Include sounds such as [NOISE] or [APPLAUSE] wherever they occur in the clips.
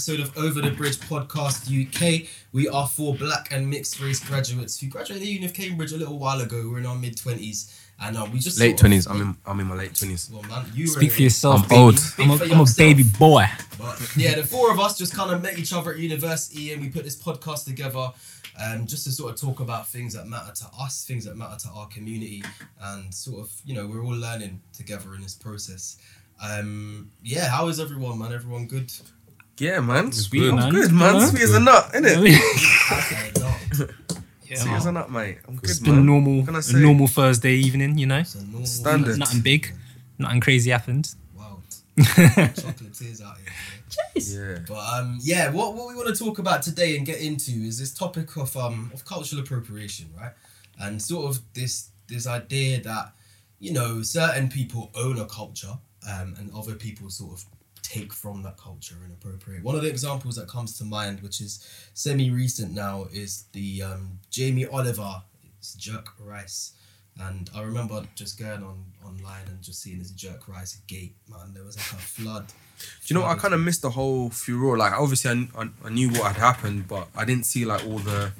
episode of Over the Bridge Podcast UK. We are four black and mixed race graduates who graduated the Uni of Cambridge a little while ago. We're in our mid twenties, and uh, we just Late twenties. I'm in. I'm in my late twenties. Well, man, you Speak for yourself, I'm baby. old. I'm a, Speak for I'm a baby boy. But yeah, the four of us just kind of met each other at university, and we put this podcast together. Um, just to sort of talk about things that matter to us, things that matter to our community, and sort of, you know, we're all learning together in this process. Um, yeah, how is everyone, man? Everyone good? Yeah, man. Sweet, I'm man. good, man. Huh? Sweet as a nut, innit? Okay, no. Yeah, Sweet as a nut, mate. I'm good, It's man. been normal, What can I a say? normal Thursday evening, you know. It's a normal Standard. Nothing big, nothing crazy happened. Wow. [LAUGHS] Chocolatiers out here. Yeah. But um, yeah, what, what we want to talk about today and get into is this topic of um of cultural appropriation, right? And sort of this this idea that you know certain people own a culture, um, and other people sort of take from that culture and appropriate. One of the examples that comes to mind, which is semi recent now, is the um, Jamie Oliver, it's Jerk Rice. And I remember just going on online and just seeing this Jerk Rice gate, man. There was like a flood. Do you know what? I kind of missed the whole furore. Like, obviously, I, I, I knew what had happened, but I didn't see like all the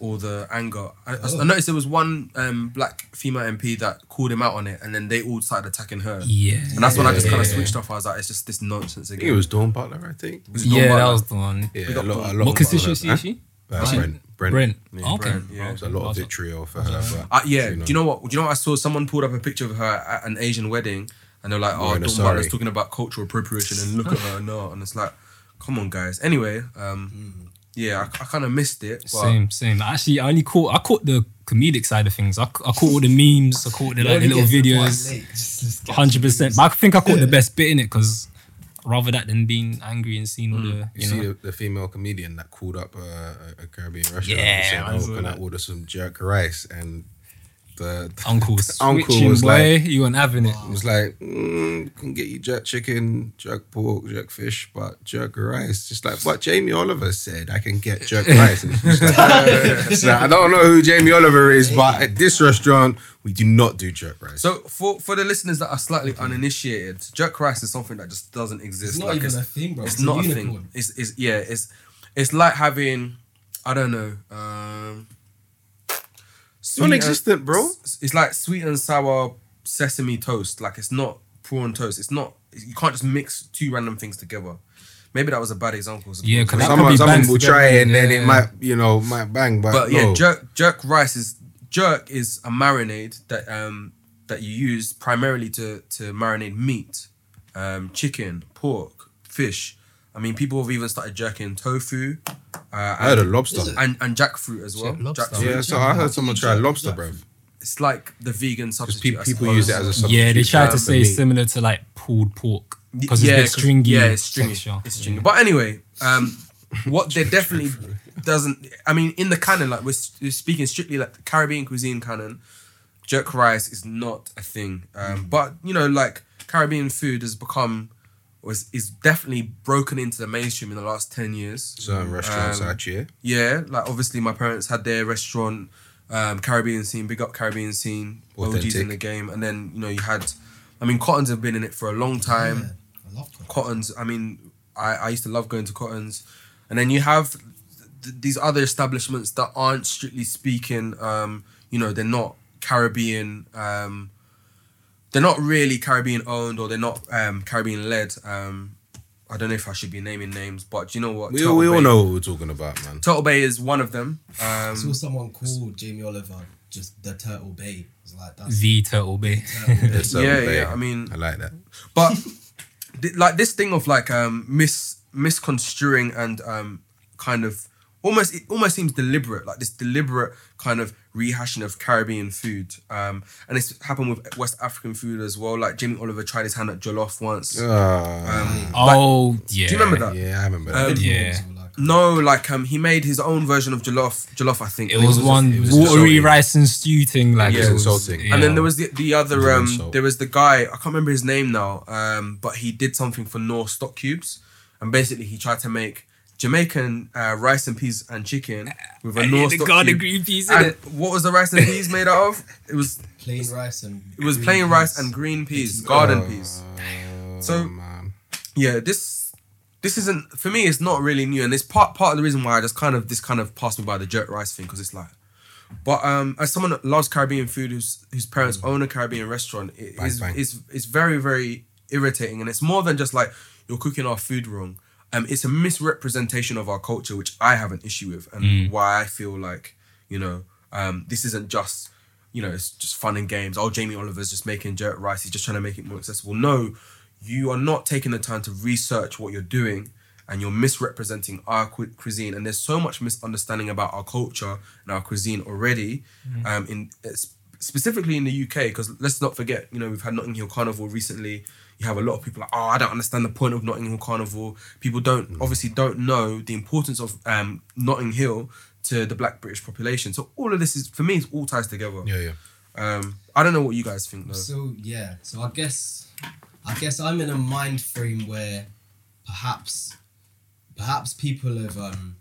all the anger. I, I- Oh. I noticed there was one um, black female MP that called him out on it, and then they all started attacking her. Yeah. And that's when I just Yeah, kind of yeah, switched off. I was like, it's just this nonsense again. it was Dawn Butler, I think. Was it Dawn Yeah, that was the one. Yeah, a lot, a lot What constituency is she? Uh, Brent. Brent. Brent. Yeah, okay. Brent, yeah. There's a lot of vitriol for her. But, Uh, yeah. Do you know what? Do you know what I saw? Someone pulled up a picture of her at an Asian wedding, and they're like, "Oh, Dawn. Butler's talking about cultural appropriation, and look at her now." And it's like, come on, guys. Anyway, um, yeah, I, I kind of missed it. Same, same. Actually, I only caught I caught the comedic side of things. I, I caught all the memes. I caught the like the little videos. Hundred percent. But I think I caught the best bit in it because rather that than being angry and seeing all the You you see know. the, the female comedian that called up uh, a, a Caribbean restaurant Yeah, and said, I "Oh, saw can I order some jerk rice?" And the, the Uncle, [LAUGHS] uncle was boy, like, you weren't having it. was like, mm, "Can get you jerk chicken, jerk pork, jerk fish, but jerk rice." Just like what Jamie Oliver said, I can get jerk [LAUGHS] rice. Like, [LAUGHS] it's like, I don't know who Jamie Oliver is, but at this restaurant, we do not do jerk rice. So for for the listeners that are slightly uninitiated, jerk rice is something that just doesn't exist. It's not Like, even it's, a thing, bro. It's, It's not a, unicorn. thing. It's, it's yeah. It's it's like having I don't know. Um, it's non-existent, bro. It's, it's like sweet and sour sesame toast. Like it's not prawn toast. It's not. You can't just mix two random things together. Maybe that was a bad example. I suppose. Yeah, 'cause that Someone, someone will together, try it and then yeah. it might, you know, might bang. But, But no. yeah, jerk jerk rice is jerk is a marinade that um that you use primarily to to marinate meat, um, chicken, pork, fish. I mean, people have even started jerking tofu. Uh, I heard and, of lobster. and and jackfruit as well. Jackfruit. Yeah, so I heard someone try lobster, bro. It's like the vegan Because substitute. I people use it as a substitute. Yeah, they tried for- to say similar to like pulled pork because it's yeah, a bit stringy. Yeah, it's stringy. texture. It's stringy. But anyway, um, what they [LAUGHS] definitely doesn't. I mean, in the canon, like we're, we're speaking strictly like the Caribbean cuisine canon, jerk rice is not a thing. Um, but you know, like Caribbean food has become was is definitely broken into the mainstream in the last ten years. Certain restaurants Um, out here. Yeah, like obviously my parents had their restaurant, um, Caribbean scene, big up Caribbean scene, OGs in the game, and then you know you had, I mean, Cottons have been in it for a long time. Yeah, I love that. Cottons. I mean, I, I used to love going to Cottons, and then you have th- these other establishments that aren't strictly speaking. Um, you know, they're not Caribbean. Um, they're not really Caribbean owned, or they're not um, Caribbean led. Um, I don't know if I should be naming names, but you know what? We, Turtle we all know what we're talking about, man. Turtle Bay is one of them. I Um, saw someone called Jamie Oliver just the Turtle Bay. It's like that's The Turtle Bay. Turtle Bay. [LAUGHS] It's, um, Yeah, they- yeah, I mean- I like that. but [LAUGHS] th- like this thing of like um mis misconstruing and um kind of almost it almost seems deliberate like this deliberate kind of rehashing of caribbean food um and it's happened with west african food as well like jimmy oliver tried his hand at jollof once Uh, um Oh yeah. do you remember that yeah, I remember Um, that. Yeah. no like um he made his own version of jollof jollof i think It and was one it was watery rice and stew thing. Like Yeah. it was, insulting. yeah. And then there was the, the other was um there was the guy I can't remember his name now um but he did something for Knorr Stock Cubes and basically he tried to make Jamaican uh, rice and peas and chicken with a And North the garden green peas in And it. what was the rice and peas made out of? It was plain rice and it was green plain rice peas. and green peas, It's- garden Oh, peas. So- man. yeah, this this isn't for me. It's not really new, and it's part part of the reason why I just kind of this kind of passed me by the jerk rice thing because it's like. But um, as someone that loves Caribbean food, whose whose parents own a Caribbean restaurant, it Bang, is bang. is it's very very irritating, and it's more than just like you're cooking our food wrong. Um, it's a misrepresentation of our culture, which I have an issue with, and why I feel like you know um, this isn't just you know it's just fun and games. Oh, Jamie Oliver's just making jerk rice. He's just trying to make it more accessible. No, you are not taking the time to research what you're doing and you're misrepresenting our cu- cuisine and there's so much misunderstanding about our culture and our cuisine already um in it's specifically in the UK because let's not forget you know we've had Notting Hill Carnival recently you have a lot of people like oh I don't understand the point of Notting Hill Carnival people don't obviously don't know the importance of um Notting Hill to the black British population so all of this is for me it's all ties together Yeah, yeah. um I don't know what you guys think though So yeah, so I guess I guess I'm in a mind frame where perhaps perhaps people have um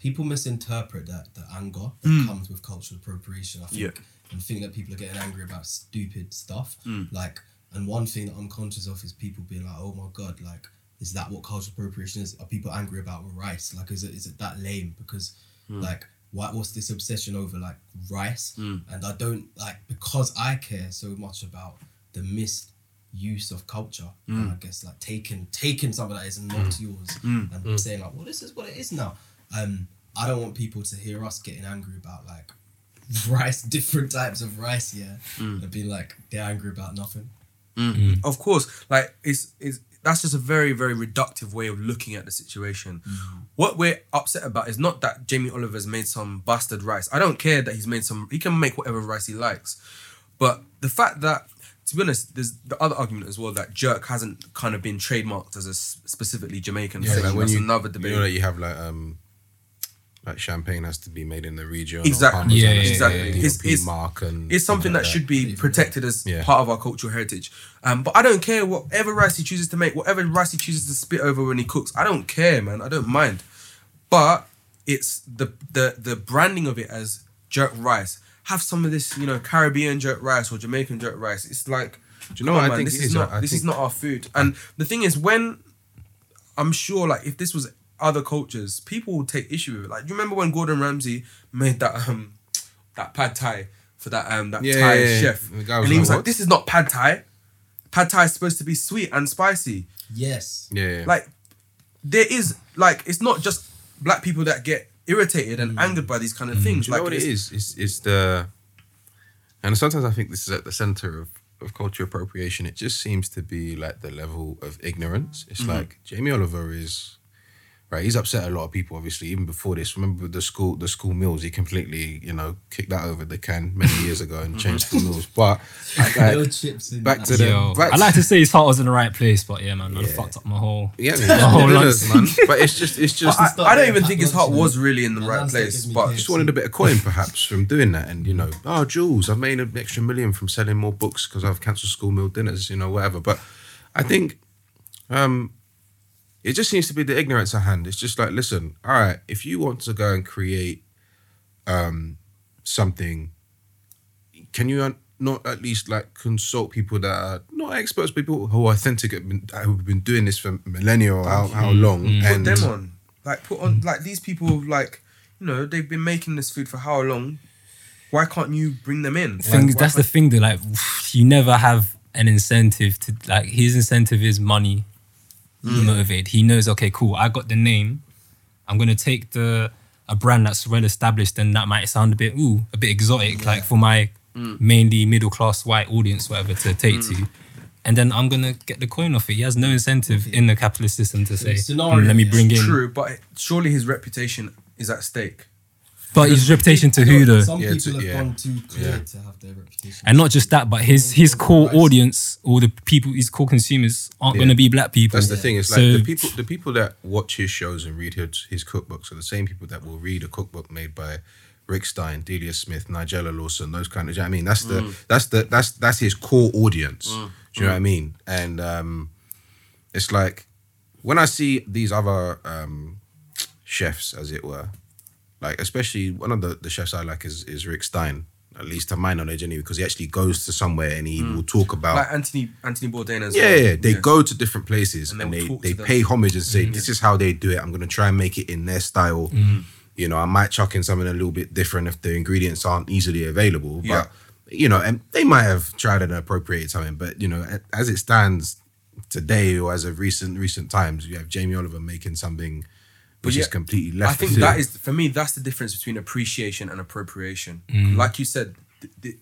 people misinterpret that the anger that comes with cultural appropriation. I think Yeah. and think that people are getting angry about stupid stuff. Mm. Like and one thing that I'm conscious of is people being like, Oh my god, like is that what cultural appropriation is? Are people angry about rice? Like is it is it that lame? Because hmm. like why what's this obsession over like rice? Mm. And I don't like because I care so much about the misuse of culture. And hmm. I guess like taking taking something that is not hmm. yours and saying like, well, this is what it is now. Um, I don't want people to hear us getting angry about like [LAUGHS] rice, different types of rice, yeah, and be like they're angry about nothing. Of course, like it's it's that's just a very very reductive way of looking at the situation. What we're upset about is not that Jamie Oliver's made some bastard rice. I don't care that he's made some. He can make whatever rice he likes, but the fact that to be honest, there's the other argument as well that jerk hasn't kind of been trademarked as a specifically Jamaican Yeah, thing. like when That's you, another you debate. know that you have like um like champagne has to be made in the region. Exactly. Parmesan Yeah, has yeah, to be exactly. a It's- DOP it's- mark and it's something things that like should be protected as Yeah. part of our cultural heritage. Um, but I don't care whatever rice he chooses to make, whatever rice he chooses to spit over when he cooks. I don't care, man. I don't mind. But it's the the the branding of it as jerk rice. Have some of this, you know, Caribbean jerk rice or Jamaican jerk rice. It's like, Do you know what on, I man, think this it is is? not I- I this is not our food. And the thing is, when I'm sure, like, if this was other cultures, people would take issue with it. Like, do you remember when Gordon Ramsay made that um that pad thai for that um that Yeah, Thai yeah, yeah. chef, The guy and he like, was like, "What?" "This is not pad thai. Pad thai is supposed to be sweet and spicy. Yes. Yeah, yeah. Like, there is like it's not just black people that get irritated and angered by these kind of things. Do you like know what it it's- is? It's, it's the, and sometimes I think this is at the center of, of cultural appropriation. It just seems to be like the level of ignorance. It's Mm-hmm. like Jamie Oliver is, right? He's upset a lot of people, obviously, even before this. Remember the school, the school meals? He completely, you know, kicked that over the can many years ago and changed the meals. But no [LAUGHS] like, chips in back to the- back I like to say his heart was in the right place, but yeah, man, man Yeah. fucked up my whole. yeah, [LAUGHS] man, The whole dinners, lunch. man. But it's just, it's just. I, I don't even think his heart was really in the My right place, but KFC. just wanted a bit of coin perhaps from doing that and you know oh Jools I've made an extra million from selling more books because I've cancelled school meal dinners you know whatever but I think um it just seems to be the ignorance at hand it's just like listen all right if you want to go and create um something can you not at least like consult people that are not experts people who are authentic have been, who've been doing this for millennia or how, how long put and them on. Like put on like these people like you know they've been making this food for how long? Why can't you bring them in? Thing, Like, that's the thing that like [SIGHS] you never have an incentive to like his incentive is money motivated. He knows okay, cool. I got the name. I'm gonna take the a brand that's well established and that might sound a bit ooh a bit exotic like for my mainly middle class white audience whatever to take to. And then I'm gonna get the coin off it. He has no incentive in the capitalist system to say, scenario "Hmm, "Let me bring in." True, but surely his reputation is at stake. But his reputation to I who though? Some Yeah, people to- have yeah. gone too clear Yeah. to have their reputation. And not just that, but his his core audience or the people his core consumers aren't Yeah. going to be black people. That's the thing. It's like So- the people the people that watch his shows and read his, his cookbooks are the same people that will read a cookbook made by Rick Stein, Delia Smith, Nigella Lawson, those kind of. do you know what I mean, that's the that's the that's that's his core audience. Do you know what I mean? And um, it's like when I see these other um, chefs, as it were, like especially one of the, the chefs I like is is Rick Stein. at least to my knowledge anyway, because he actually goes to somewhere and he hmm. will talk about. Like Anthony Anthony Bourdain as yeah, well. yeah, they go to different places And and, they, they to them. pay homage and say, hmm. this is how they do it. I'm going to try and make it in their style. Hmm. You know, I might chuck in something a little bit different if the ingredients aren't easily available. Yeah. But, you know, and they might have tried and appropriated something. But, you know, as it stands today or as of recent recent times, you have Jamie Oliver making something which yeah, is completely left I think that is for me. That's the difference between appreciation and appropriation. Like you said,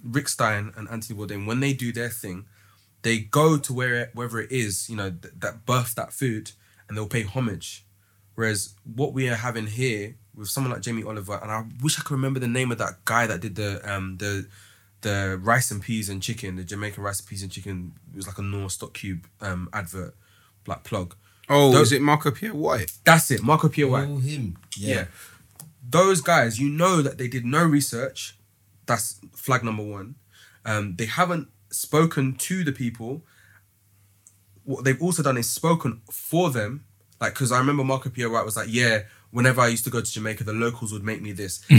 Rick Stein and Anthony Bourdain, when they do their thing, they go to where wherever it is, you know, th- that birth that food, and they'll pay homage. Whereas what we are having here with someone like Jamie Oliver, and I wish I could remember the name of that guy that did the um the the rice and peas and chicken, the Jamaican rice and peas and chicken. It was like a Knorr Stock Cube um advert, like plug. Oh, Those- is it Marco Pierre White? That's it, Marco Pierre White. Oh, him. Yeah. Yeah. Those guys, you know that they did no research. That's flag number one. Um, they haven't spoken to the people. What they've also done is spoken for them. Like, because I remember Marco Pierre White was like, yeah, whenever I used to go to Jamaica, the locals would make me this. [LAUGHS] Would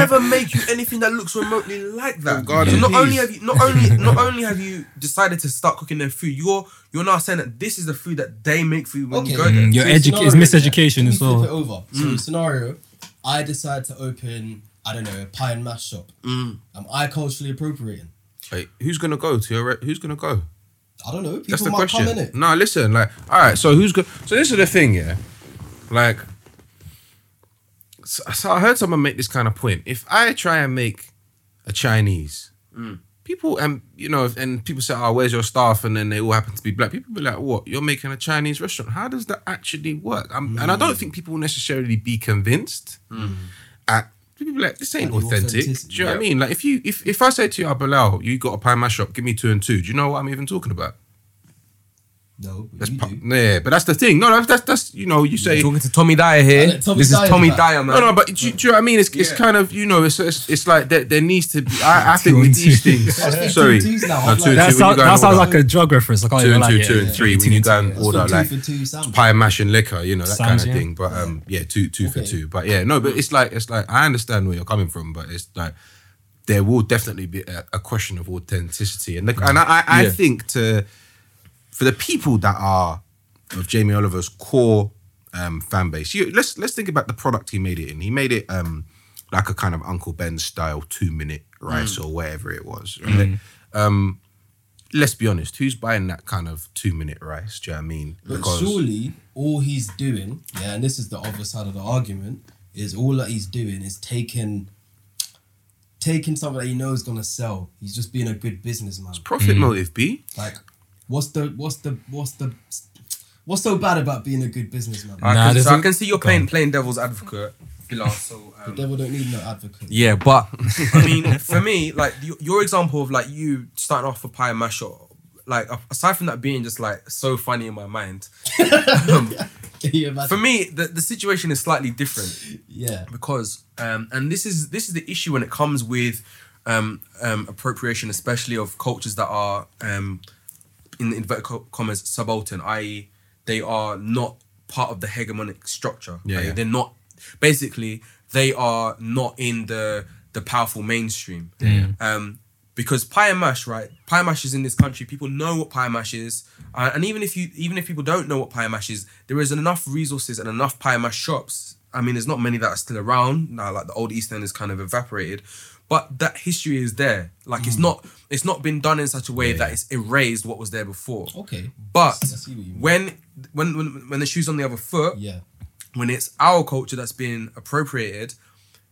never make you anything that looks remotely like that. Oh, God, So not please. only have you not only not only have you decided to start cooking their food, you're you're now saying that this is the food that they make for you when Okay. you go there. Mm, your So edu- scenario, it's miseducation let me as flip well. It over. So scenario, I decide to open, I don't know, a pie and mash shop. Am I culturally appropriating? Wait, who's gonna go to your? Re- who's gonna go? I don't know. People That's the might question. come in it. No, listen, like, all right, so who's good? So this is the thing, yeah. Like, so, so I heard someone make this kind of point. If I try and make a Chinese, mm. people and you know, and people say, "Oh, where's your staff?" and then they all happen to be black. People be like, "What? You're making a Chinese restaurant? How does that actually work?" Um, And I don't mm. think people will necessarily be convinced. Mm. At people be like, "This ain't At authentic." Do you know what I mean? Like, if you if if I say to you, "Oh, Bilal, you got a pie mash shop, give me two and two. Do you know what I'm even talking about? No, but That's you do. yeah, but that's the thing. No, that's that's, that's you know, you say Talking to Tommy Dyer here. Tommy this Dyer is Tommy back. Dyer, man. no, no, but do, you- do you know what I mean? It's, it's Yeah. kind of you know, it's it's, it's like there, there needs to be. I, I [LAUGHS] think with these things. I was thinking sorry, twos now. No, I'm two like- and That, two. sound, you go that sounds order. like a drug reference. I can't two even and lie, two, yeah, two and yeah. three. Two When you and go and order like for two sandwich. pie mash and liquor, you know that kind Sam's, of yeah. thing. But um, yeah, two two for Okay. two. But yeah, no, but it's like it's like I understand where you're coming from, but it's like there will definitely be a, a question of authenticity, and the, and I I, I Yeah. think to for the people that are of Jamie Oliver's core um, fan base, you, let's let's think about the product he made it in. He made it um, like a kind of Uncle Ben style two minute rice or whatever it was. Right? Um, let's be honest, who's buying that kind of two minute rice? Do you know what I mean? But surely all he's doing, yeah, and this is the other side of the argument, is all that he's doing is taking taking something that he knows is gonna sell. He's just being a good businessman. profit motive, B. Like, what's the what's the what's the what's so bad about being a good businessman? I, Nah, can, so I a- can see you're playing playing devil's advocate, Bilal. So the um, devil don't need no advocate. yeah, but [LAUGHS] I mean, for me, like your, your example of like you starting off a pie and mash up, like aside from that being just like so funny in my mind, um, [LAUGHS] Can you imagine? for me the, the situation is slightly different. yeah. because um, and this is this is the issue when it comes with um, um, appropriation, especially of cultures that are um, in inverted co- commas subaltern, i.e., they are not part of the hegemonic structure. Yeah, Like, yeah. they're not. Basically, they are not in the the powerful mainstream. Yeah. Um, because pie and mash, right? Pie and mash is in this country. People know what pie and mash is, uh, and even if you even if people don't know what pie and mash is, there is enough resources and enough pie and mash shops. I mean, there's not many that are still around now. Like the old East End is kind of evaporated, but that history is there. Like it's not it's not been done in such a way that it's erased what was there before. Okay. But I see what you when when when when the shoe's on the other foot, Yeah. when it's our culture that's being appropriated,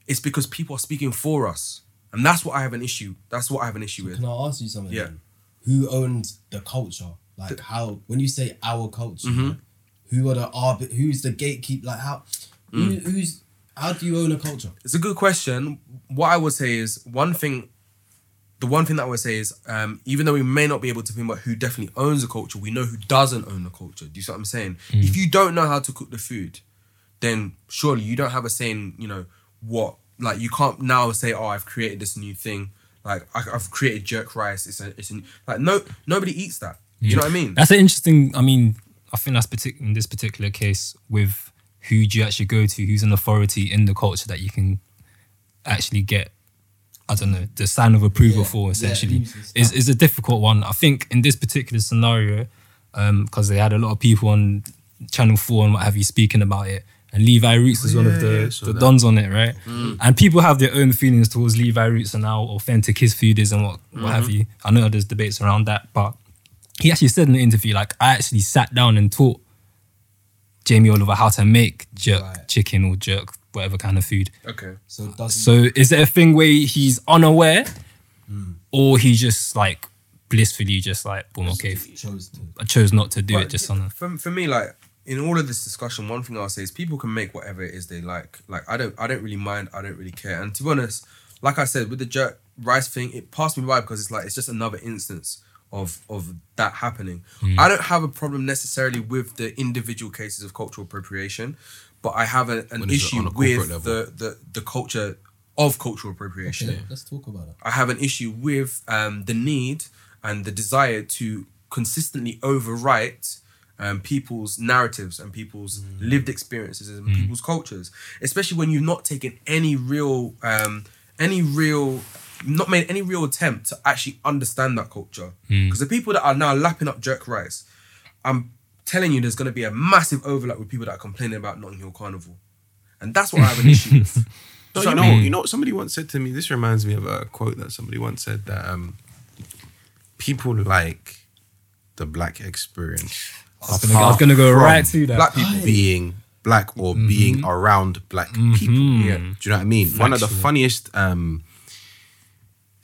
it's because people are speaking for us. And that's what I have an issue. That's what I have an issue with. Can I ask you something? Yeah. then? Who owns the culture? Like how when you say our culture, Mm-hmm. who are the arbit? Who's the gatekeep? Like how? Who, Mm. who's how do you own a culture? It's a good question. What I would say is one thing. The one thing that I would say is, um, even though we may not be able to pinpoint who definitely owns the culture, we know who doesn't own the culture. Do you see what I'm saying? If you don't know how to cook the food, then surely you don't have a saying. You know what? Like you can't now say, "Oh, I've created this new thing." Like I, I've created jerk rice. It's a, it's a, like no, nobody eats that. You know what I mean? That's an interesting. I mean, I think that's partic- in this particular case with who do you actually go to? Who's an authority in the culture that you can actually get I don't know the sign of approval Yeah, for essentially news and stuff. is is a difficult one. I think in this particular scenario, um, because they had a lot of people on Channel Four and what have you speaking about it, and Levi Roots is one of the yeah, the that. dons on it, right? Mm. And people have their own feelings towards Levi Roots and how authentic his food is and what what have mm-hmm. you. I know there's debates around that, but he actually said in the interview, like I actually sat down and taught Jamie Oliver how to make jerk Right. chicken or jerk whatever kind of food. Okay. So it doesn't. So is it a thing where he's unaware, hmm. or he just like blissfully just like boom okay chose to. I chose not to do But it just on a, for, for me like in all of this discussion one thing i'll say is people can make whatever it is they like like i don't i don't really mind i don't really care and to be honest like i said with the jerk rice thing it passed me by because it's like it's just another instance of of that happening. I don't have a problem necessarily with the individual cases of cultural appropriation but i have a, an When issue a with level. the, the the culture of cultural appropriation. Okay, let's talk about it. I have an issue with um, the need and the desire to consistently overwrite um, people's narratives and people's lived experiences and people's cultures, especially when you've not taken any real, um, any real, not made any real attempt to actually understand that culture. Because the people that are now lapping up jerk rice, I'm telling you, there's going to be a massive overlap with people that are complaining about Notting Hill Carnival, and that's what I have an issue with. [LAUGHS] No, Do you know know, I mean? you know what somebody once said to me. This reminds me of a quote that somebody once said that um, people like the black experience. I was gonna, I go right to that Black people. being black or being around black people. Yeah. Do you know what I mean? One of the funniest um,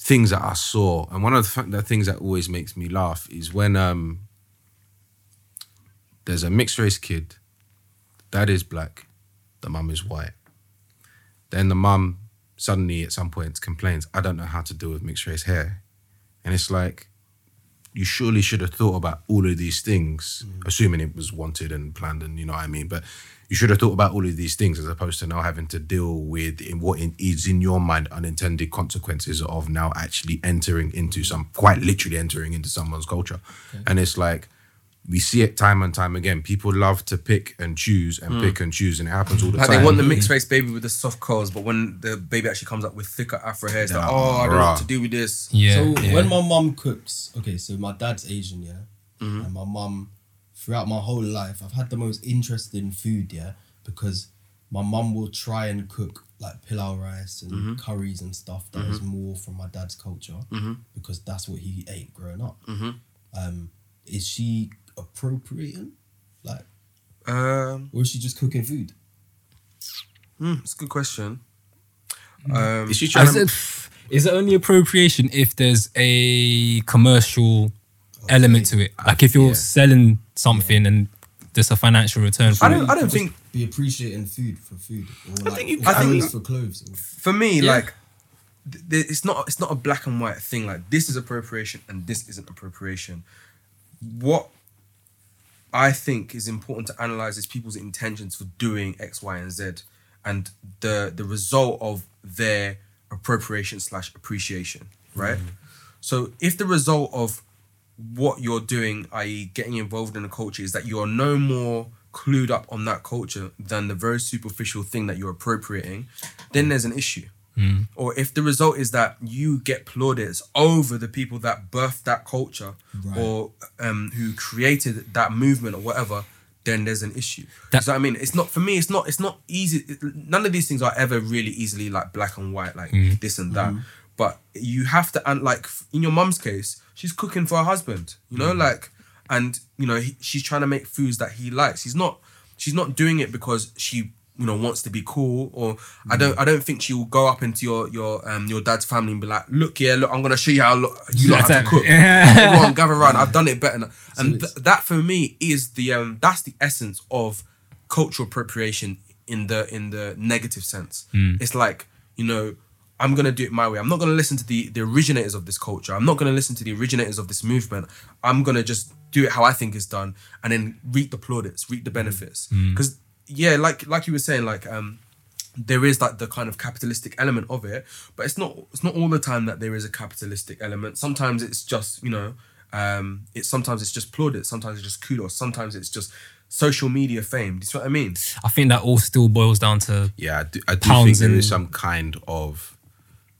things that I saw, and one of the, the things that always makes me laugh is when um, there's a mixed race kid, dad is black, the mum is white. Then the mum suddenly at some point complains, I don't know how to deal with mixed race hair. And it's like, you surely should have thought about all of these things, assuming it was wanted and planned, and you know what I mean. But you should have thought about all of these things as opposed to now having to deal with in what in, is in your mind unintended consequences of now actually entering into some, quite literally entering into someone's culture. And it's like we see it time and time again. People love to pick and choose and pick and choose, and it happens all the Like time. they want the mixed race baby with the soft curls, but when the baby actually comes up with thicker afro hair, it's like, Yeah, oh, I don't know what to do with this. yeah, so yeah. when my mum cooks, okay, so my dad's Asian, yeah, Mm-hmm. and my mum, throughout my whole life, I've had the most interesting food, yeah, because my mum will try and cook like pilau rice and Mm-hmm. curries and stuff that is more from my dad's culture because that's what he ate growing up. Mm-hmm. Um, is she appropriating, like, Um, or is she just cooking food? hmm, it's a good question. Um, Is she I trying to, said, [LAUGHS] is it only appropriation if there's a commercial element to it? Like if you're Yeah. selling something and there's a financial return for I don't. I don't think be appreciating food for food, or like think you or can- I think- clothes for clothes. or- for me, Yeah. like, th- th- it's not. It's not a black and white thing. Like this is appropriation and this isn't appropriation. What I think is important to analyze is people's intentions for doing X, Y, and Z, and the the result of their appropriation slash appreciation, right? Mm-hmm. So if the result of what you're doing, i.e., getting involved in a culture, is that you're no more clued up on that culture than the very superficial thing that you're appropriating, then there's an issue. Mm. Or if the result is that you get plaudits over the people that birthed that culture Right. or um, who created that movement or whatever, then there's an issue. That- what I mean, it's not for me. It's not. It's not easy. None of these things are ever really easily like black and white, like mm. this and that. Mm. But you have to, and like in your mum's case, she's cooking for her husband. You know, like, and you know, he, she's trying to make foods that he likes. He's not. She's not doing it because she you know wants to be cool or I don't I don't think she will go up into your your um your dad's family and be like look yeah look I'm gonna show you how lo- you lot have to cook [LAUGHS] everyone gather around I've done it better now. and th- that for me is the um that's the essence of cultural appropriation in the in the negative sense it's like you know I'm gonna do it my way. I'm not gonna listen to the the originators of this culture. I'm not gonna listen to the originators of this movement. I'm gonna just do it how I think it's done, and then reap the plaudits, reap the benefits. Because yeah, like like you were saying, like um, there is like the kind of capitalistic element of it, but it's not it's not all the time that there is a capitalistic element. Sometimes it's just you know, um, it's sometimes it's just plaudits, sometimes it's just kudos, sometimes it's just social media fame. Do you see what I mean? I think that all still boils down to Yeah, I do, I do think Pounds there and- is some kind of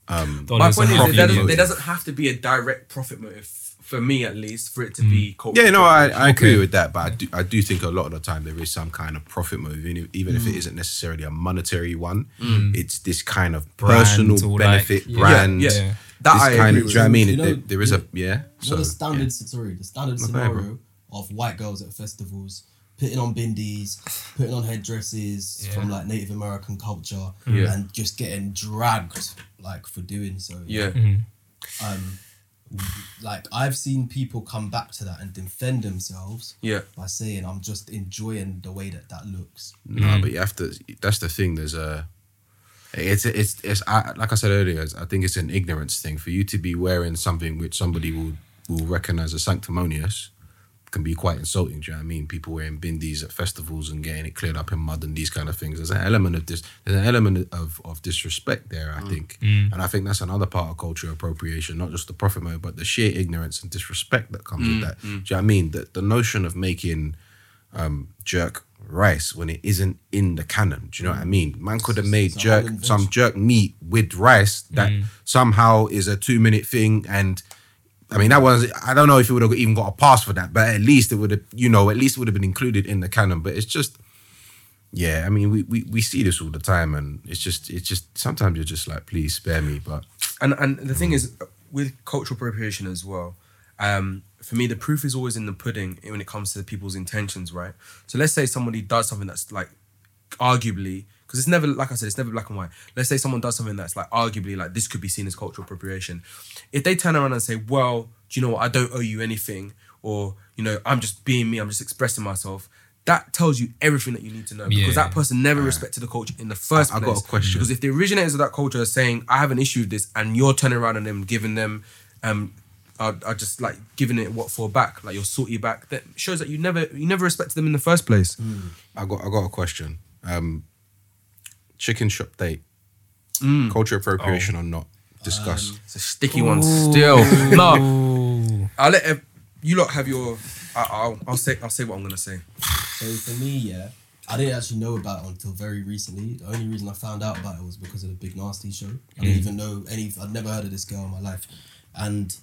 Um, Dollars My point point is, profit there doesn't, there doesn't have to be a direct profit motive for me, at least, for it to be mm. cultural. Yeah, no, I, I agree Okay. with that, but I do, I do think a lot of the time there is some kind of profit motive, even if, if it mm. isn't necessarily a monetary one. Mm. It's this kind of Brand personal or like- benefit, Yeah. brand. Yeah, yeah. That this I kind agree of, with. do you know what I mean? You know- there, there is a yeah. So So the standard, yeah. sorry, the standard Not bad, bro. scenario of white girls at festivals putting on bindies, putting on headdresses Yeah. from like Native American culture, Yeah. and just getting dragged like for doing so. Yeah. Um, like I've seen people come back to that and defend themselves Yeah. by saying, "I'm just enjoying the way that that looks." No, but you have to. That's the thing. There's a. It's it's it's I, like I said earlier. it's- I think it's an ignorance thing for you to be wearing something which somebody will will recognize as sanctimonious can be quite insulting. Do you know what I mean? People wearing bindies at festivals and getting it cleared up in mud and these kind of things. There's an element of this. There's an element of of disrespect there. I think, mm. and I think that's another part of cultural appropriation, not just the profit mode, but the sheer ignorance and disrespect that comes with that. Do you know what I mean? The the notion of making um, jerk rice when it isn't in the canon. Do you know what I mean? Man could have made jerk some jerk meat with rice that mm. somehow is a two minute thing and. I mean, that was, I don't know if it would have even got a pass for that, but at least it would have, you know, at least it would have been included in the canon. But it's just, yeah, I mean, we, we, we see this all the time and it's just, it's just, sometimes you're just like, please spare me. But And and the thing is, with cultural appropriation as well, um, for me, the proof is always in the pudding when it comes to people's intentions, right? So let's say somebody does something that's like arguably, because it's never, like I said, it's never black and white. Let's say someone does something that's like arguably like this could be seen as cultural appropriation. If they turn around and say, well, do you know what? I don't owe you anything, or you know, I'm just being me. I'm just expressing myself. That tells you everything that you need to know Yeah. because that person never respected the culture in the first I- I got a question. Because if the originators of that culture are saying, I have an issue with this, and you're turning around and them giving them, um, are, are just like giving it what for back, like you're salty back, that shows that you never you never respected them in the first place. I got, I got a question. Um, chicken shop date, Mm. culture appropriation or not? Discuss. It's a sticky one still. [LAUGHS] no, I'll let ev- you lot have your. I, I'll I'll say I'll say what I'm gonna say. So for me, yeah, I didn't actually know about it until very recently. The only reason I found out about it was because of the Big Narstie show. I didn't even know any. I'd never heard of this girl in my life, and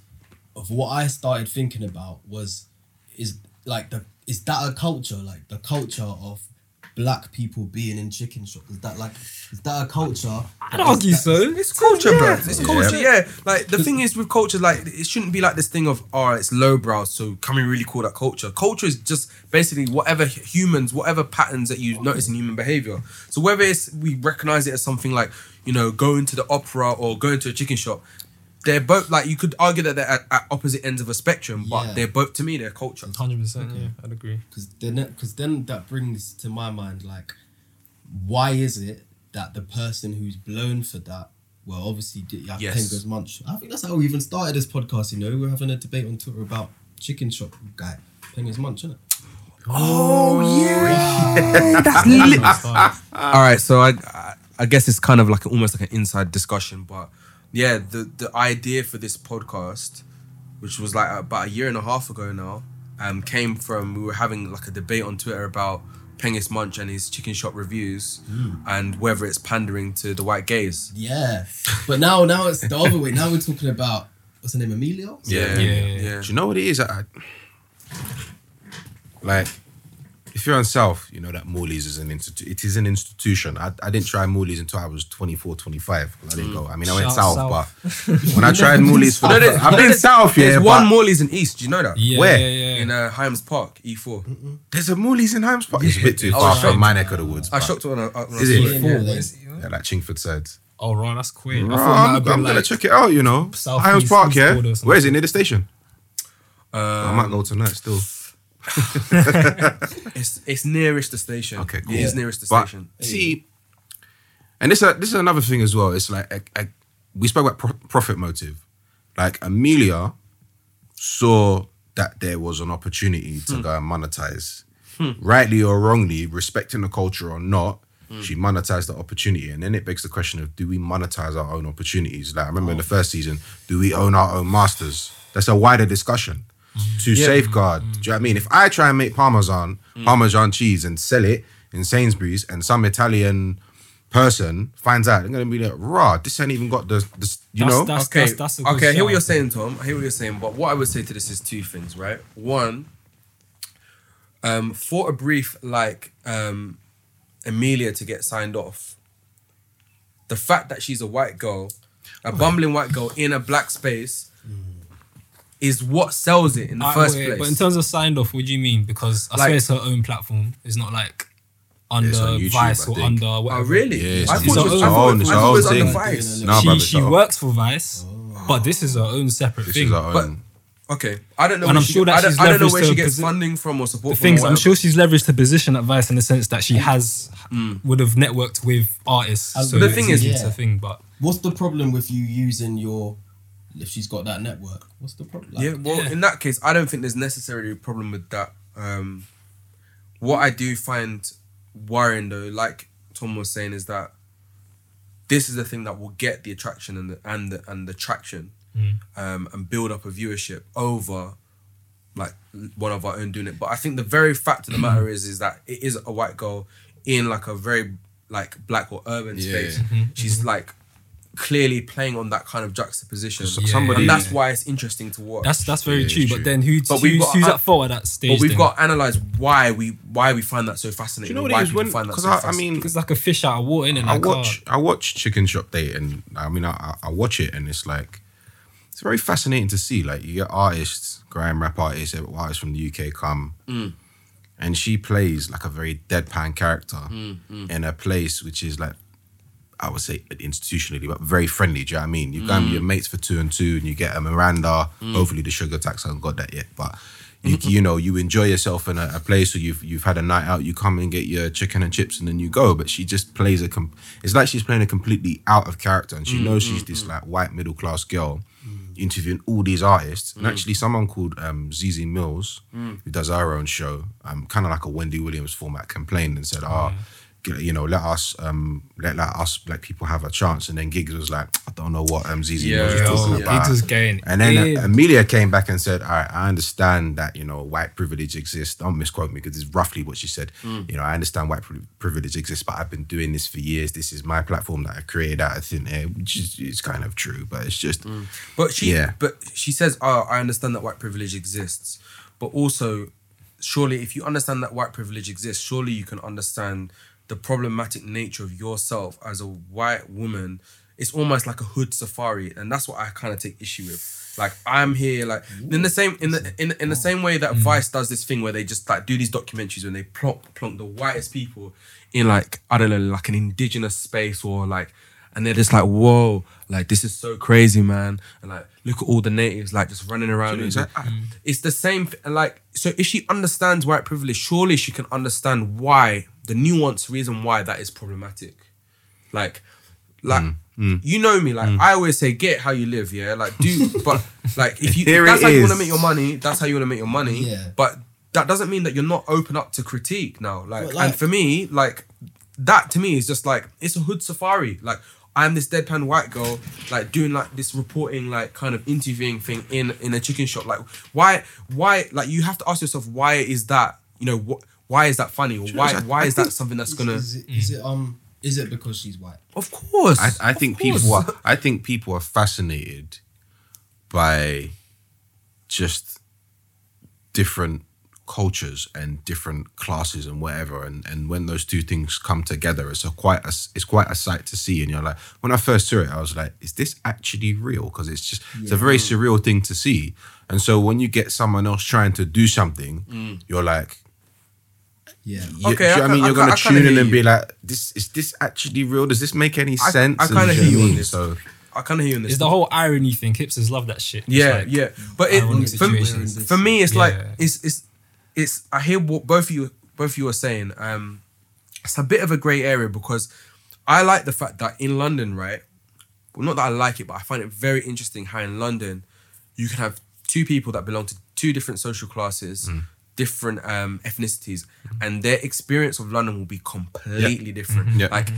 of what I started thinking about was, is like the is that a culture like the culture of black people being in chicken shops? Is that like is that a culture? I'd argue so. It's culture, bro. It's Yeah. culture, yeah. Like the thing is with culture, like it shouldn't be like this thing of oh, it's lowbrow, so can we really call that culture? Culture is just basically whatever humans, whatever patterns that you notice in human behavior. So whether it's we recognize it as something like you know going to the opera or going to a chicken shop, they're both like you could argue that they're at, at opposite ends of a spectrum, but Yeah. they're both to me they're culture. Hundred percent. Mm-hmm. Yeah, I'd agree. because then because then that brings to my mind like why is it that the person who's blown for that well obviously did yeah, Yes. Pengest Munch I think that's how we even started this podcast you know we're having a debate on Twitter about chicken shop guy Pengest Munch isn't it oh, oh yeah, that's lit. [LAUGHS] All right, so I I- I guess it's kind of like almost like an inside discussion, but yeah, the the idea for this podcast, which was like about a year and a half ago now, um, came from we were having like a debate on Twitter about Pengest Munch and his chicken shop reviews, and whether it's pandering to the white gays. yeah but now now it's the other way now we're talking about what's her name Amelia Yeah, Yeah. Do you know what it is? I, like, if you're on South, you know that Morley's is an institute. It is an institution. I, I didn't try Morley's until I was 24, 25. I didn't go. I mean, I went Shout South, South. but [LAUGHS] when I tried Morley's for the there's- first- I've been South, yeah. There's but one Morley's in East. Do you know that? Yeah, Where? yeah, yeah. In uh, Highams Park, E4. There's a Morley's in Highams Park. It's a bit too far from my neck of the woods. I but- shocked when I, Is it? it. Yeah, Four, yeah, is it? Yeah, like Chingford sides. Oh right, that's quick. I Oh, thought it might I'm, I'm gonna check it out. You know, South Highams Park. Yeah, Board or something. where is it near the station? I might go tonight still. [LAUGHS] It's it's nearest the station. Okay, cool. It is nearest the But station. see, and this is this is another thing as well. It's like we spoke about pro- profit motive. Like Amelia saw that there was an opportunity to Hmm. go and monetize, rightly or wrongly, respecting the culture or not. Hmm. She monetized the opportunity, and then it begs the question of: Do we monetize our own opportunities? Like I remember in Oh. the first season, do we own our own masters? That's a wider discussion to safeguard. Do you know what I mean? If I try and make parmesan, parmesan cheese, and sell it in Sainsbury's, and some Italian person finds out, they're gonna be like, "Raw, this ain't even got the, the you That's- know." that's- okay, that's a good okay. I hear what you're saying, Tom. I hear what you're saying. But what I would say to this is two things, right? One, um, for a brief like um, Amelia to get signed off, the fact that she's a white girl, a bumbling white girl in a black space, is what sells it in the Ah, first wait, place. But in terms of signed off, what do you mean? Because I Like- swear it's her own platform. It's not like under on YouTube, Vice or think. under oh, whatever. really? Yeah, it's I on thought it was, its I own- I it's thought her it was own under thing. Vice. Nah, she bruv, she works for Vice, but this is her own separate This thing. is our But- Okay, I don't know. And I'm she sure get- that I don't, she's I don't know leveraged where she gets posi- funding from or support the from. thing I'm sure she's leveraged her position at Vice in the sense that she has Mm. would have networked with artists. And So the thing is- it's a thing, but What's the problem with you using your? If she's got that network, what's the problem? Like, yeah, well, yeah. in that case, I don't think there's necessarily a problem with that. Um, what I do find worrying though, like Tom was saying, is that this is the thing that will get the attraction and the and the and the traction, Mm. um, and build up a viewership over like one of our own doing it. But I think the very fact of the matter is, is that it is a white girl in like a very like black or urban Yeah. space. Mm-hmm. She's like clearly playing on that kind of juxtaposition. Yeah, somebody, and that's yeah. why it's interesting to watch. that's that's very Yeah, true. true. But then who, But who's, got- who's at fault at that stage? But we've then? got to analyze why we why we find that so fascinating. do fascinating. you know what why it is? When find that because so I, I mean, it's like a fish out of water, innit? I Like, watch I watch Chicken Shop Date and I mean I, I- I watch it and it's like it's very fascinating to see like you get artists, grime rap artists, artists from the UK come Mm. and she plays like a very deadpan character Mm, in a place which is like I would say institutionally, but very friendly. Do you know what I mean? You go Mm. with your mates for two and two, and you get a Mirinda. Hopefully, the sugar tax hasn't got that yet, but you, you know you enjoy yourself in a, a place where you've you've had a night out. You come and get your chicken and chips, and then you go. But she just plays a. Com- it's like she's playing a completely out of character, and she Mm, knows she's this like white middle class girl. Interviewing all these artists, Mm. and actually someone called um, Zeze Millz, who does our own show, um, kind of like a Wendy Williams format, complained and said, "Ah, you know, let us um let, let us black people have a chance. And then Giggs was like, I don't know what um Zeze Yeah, was yeah, talking yeah. about. Giggs was getting and then in. uh, Amelia came back and said, All right, I understand that, you know, white privilege exists. Don't misquote me because it's roughly what she said. Mm. You know, I understand white pri- privilege exists, but I've been doing this for years. This is my platform that I created out of thin air, which is, is kind of true, but it's just, But she, Yeah. but she says, "Oh, I understand that white privilege exists, but also, surely, if you understand that white privilege exists, surely you can understand the problematic nature of yourself as a white woman. It's almost like a hood safari, and that's what I kind of take issue with. Like I'm here, like in the same in the in, in the same way that Vice does this thing where they just like do these documentaries when they plonk plonk the whitest people in like I don't know like an indigenous space or like and they're just like, whoa, like this is so crazy, man. And like, look at all the natives like just running around. Is and- that- it's the same. Like, so if she understands white privilege, surely she can understand why the nuanced reason why that is problematic. Like, like Mm, you know me. Like I always say, get how you live. Yeah, like do. [LAUGHS] but like if you, Here if that's it how you want to make your money, that's how you want to make your money. Yeah. But that doesn't mean that you're not open up to critique now. Like, But, like- and for me, like that to me is just like it's a hood safari. Like I'm this deadpan white girl, like doing like this reporting, like kind of interviewing thing in in a chicken shop. Like why why like you have to ask yourself why is that you know what why is that funny? Or why why is that something that's gonna is it, is it um is it because she's white? of course I, I think course. people are, I think people are fascinated by just different cultures and different classes and whatever. And and when those two things come together it's a quite a, it's quite a sight to see. And you're like when I first saw it I was like is this actually real? Because it's just it's a very surreal thing to see. And so when you get someone else trying to do something you're like Yeah. you, Okay, you know I I mean you're I gonna I kinda tune in and be like this is this actually real does this make any I- sense I And kinda hear you on this. so I kind of hear on this It's the whole irony thing. Hipsters love that shit. It's Yeah, like yeah. But it, for, me, for me, it's like it's it's it's. I hear what both of you both of you are saying. Um, it's a bit of a grey area because I like the fact that in London, right? Well, not that I like it, but I find it very interesting how in London you can have two people that belong to two different social classes. Different um, ethnicities, and their experience of London will be completely different. Yeah. Like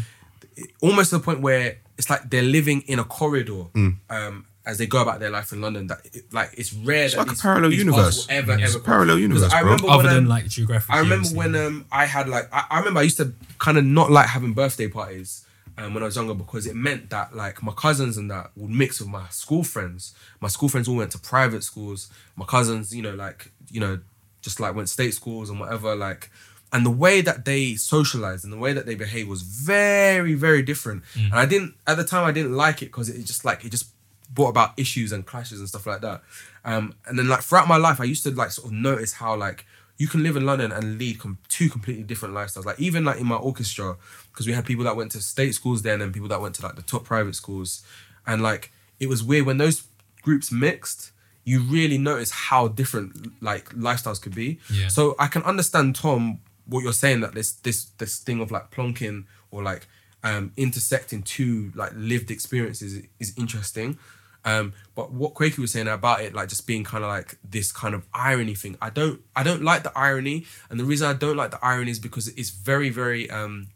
almost to the point where it's like they're living in a corridor um, as they go about their life in London. That it, like it's rare that like a parallel these universe. paths will ever It's ever a parallel universe, Because I bro. remember other when, than um, like geographic. I remember when yeah. um I had like I, I remember I used to kind of not like having birthday parties um, when I was younger because it meant that like my cousins and that would mix with my school friends. My school friends all went to private schools. My cousins, you know, like you know, just like went state schools and whatever. Like, and the way that they socialized and the way that they behaved was very, very different. And I didn't at the time I didn't like it because it just like it just brought about issues and clashes and stuff like that. Um, and then like throughout my life, I used to like sort of notice how like you can live in London and lead com- two completely different lifestyles. Like even like in my orchestra, because we had people that went to state schools then and people that went to like the top private schools, and like it was weird when those groups mixed. You really notice how different like lifestyles could be. Yeah. So I can understand Tom what you're saying that this this this thing of like plonking or like um intersecting two like lived experiences is, is interesting. Um, but what Quakey was saying about it, like just being kind of like this kind of irony thing, I don't, I don't like the irony, and the reason I don't like the irony is because it's very, very, um,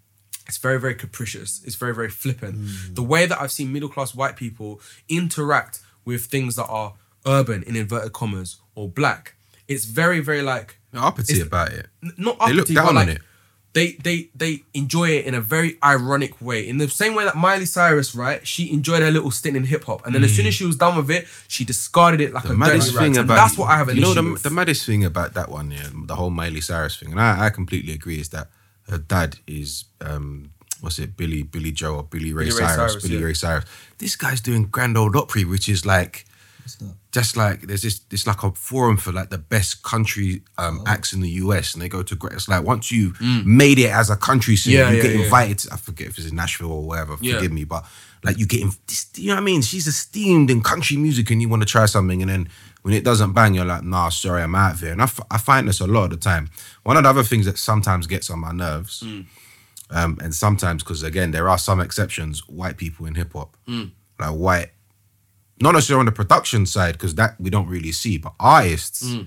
it's very, very capricious. It's very, very flippant. The way that I've seen middle class white people interact with things that are urban in inverted commas or black, it's very, very like uppity It's- about it. n- not They look down but on it. they they they enjoy it in a very ironic way. In the same way that Miley Cyrus, right? She enjoyed her little stint in hip hop, and then as soon as she was done with it, she discarded it like The a maddest dirty thing rat. And about that's what I have an you know issue the, with. the maddest thing about that one, yeah, the whole Miley Cyrus thing, and I, I completely agree, is that her dad is um what's it, Billy Billy Joe or Billy Ray, Billy Ray Cyrus, Cyrus, Billy yeah. Ray Cyrus. This guy's doing Grand Ole Opry, which is like just like there's this it's like a forum for like the best country um, Oh. acts in the US, and they go to great. It's like once you made it as a country singer, Mm. Yeah, you yeah, get yeah. invited. To, I forget if it's in Nashville or wherever. Forgive me, but like you get in, this, you know what I mean. She's esteemed in country music, and you want to try something, and then when it doesn't bang, you're like, nah, sorry, I'm out of here. And I, f- I find this a lot of the time. One of the other things that sometimes gets on my nerves, Mm. um, and sometimes because again there are some exceptions, white people in hip hop, Mm. like white not necessarily on the production side because that we don't really see, but artists, Mm.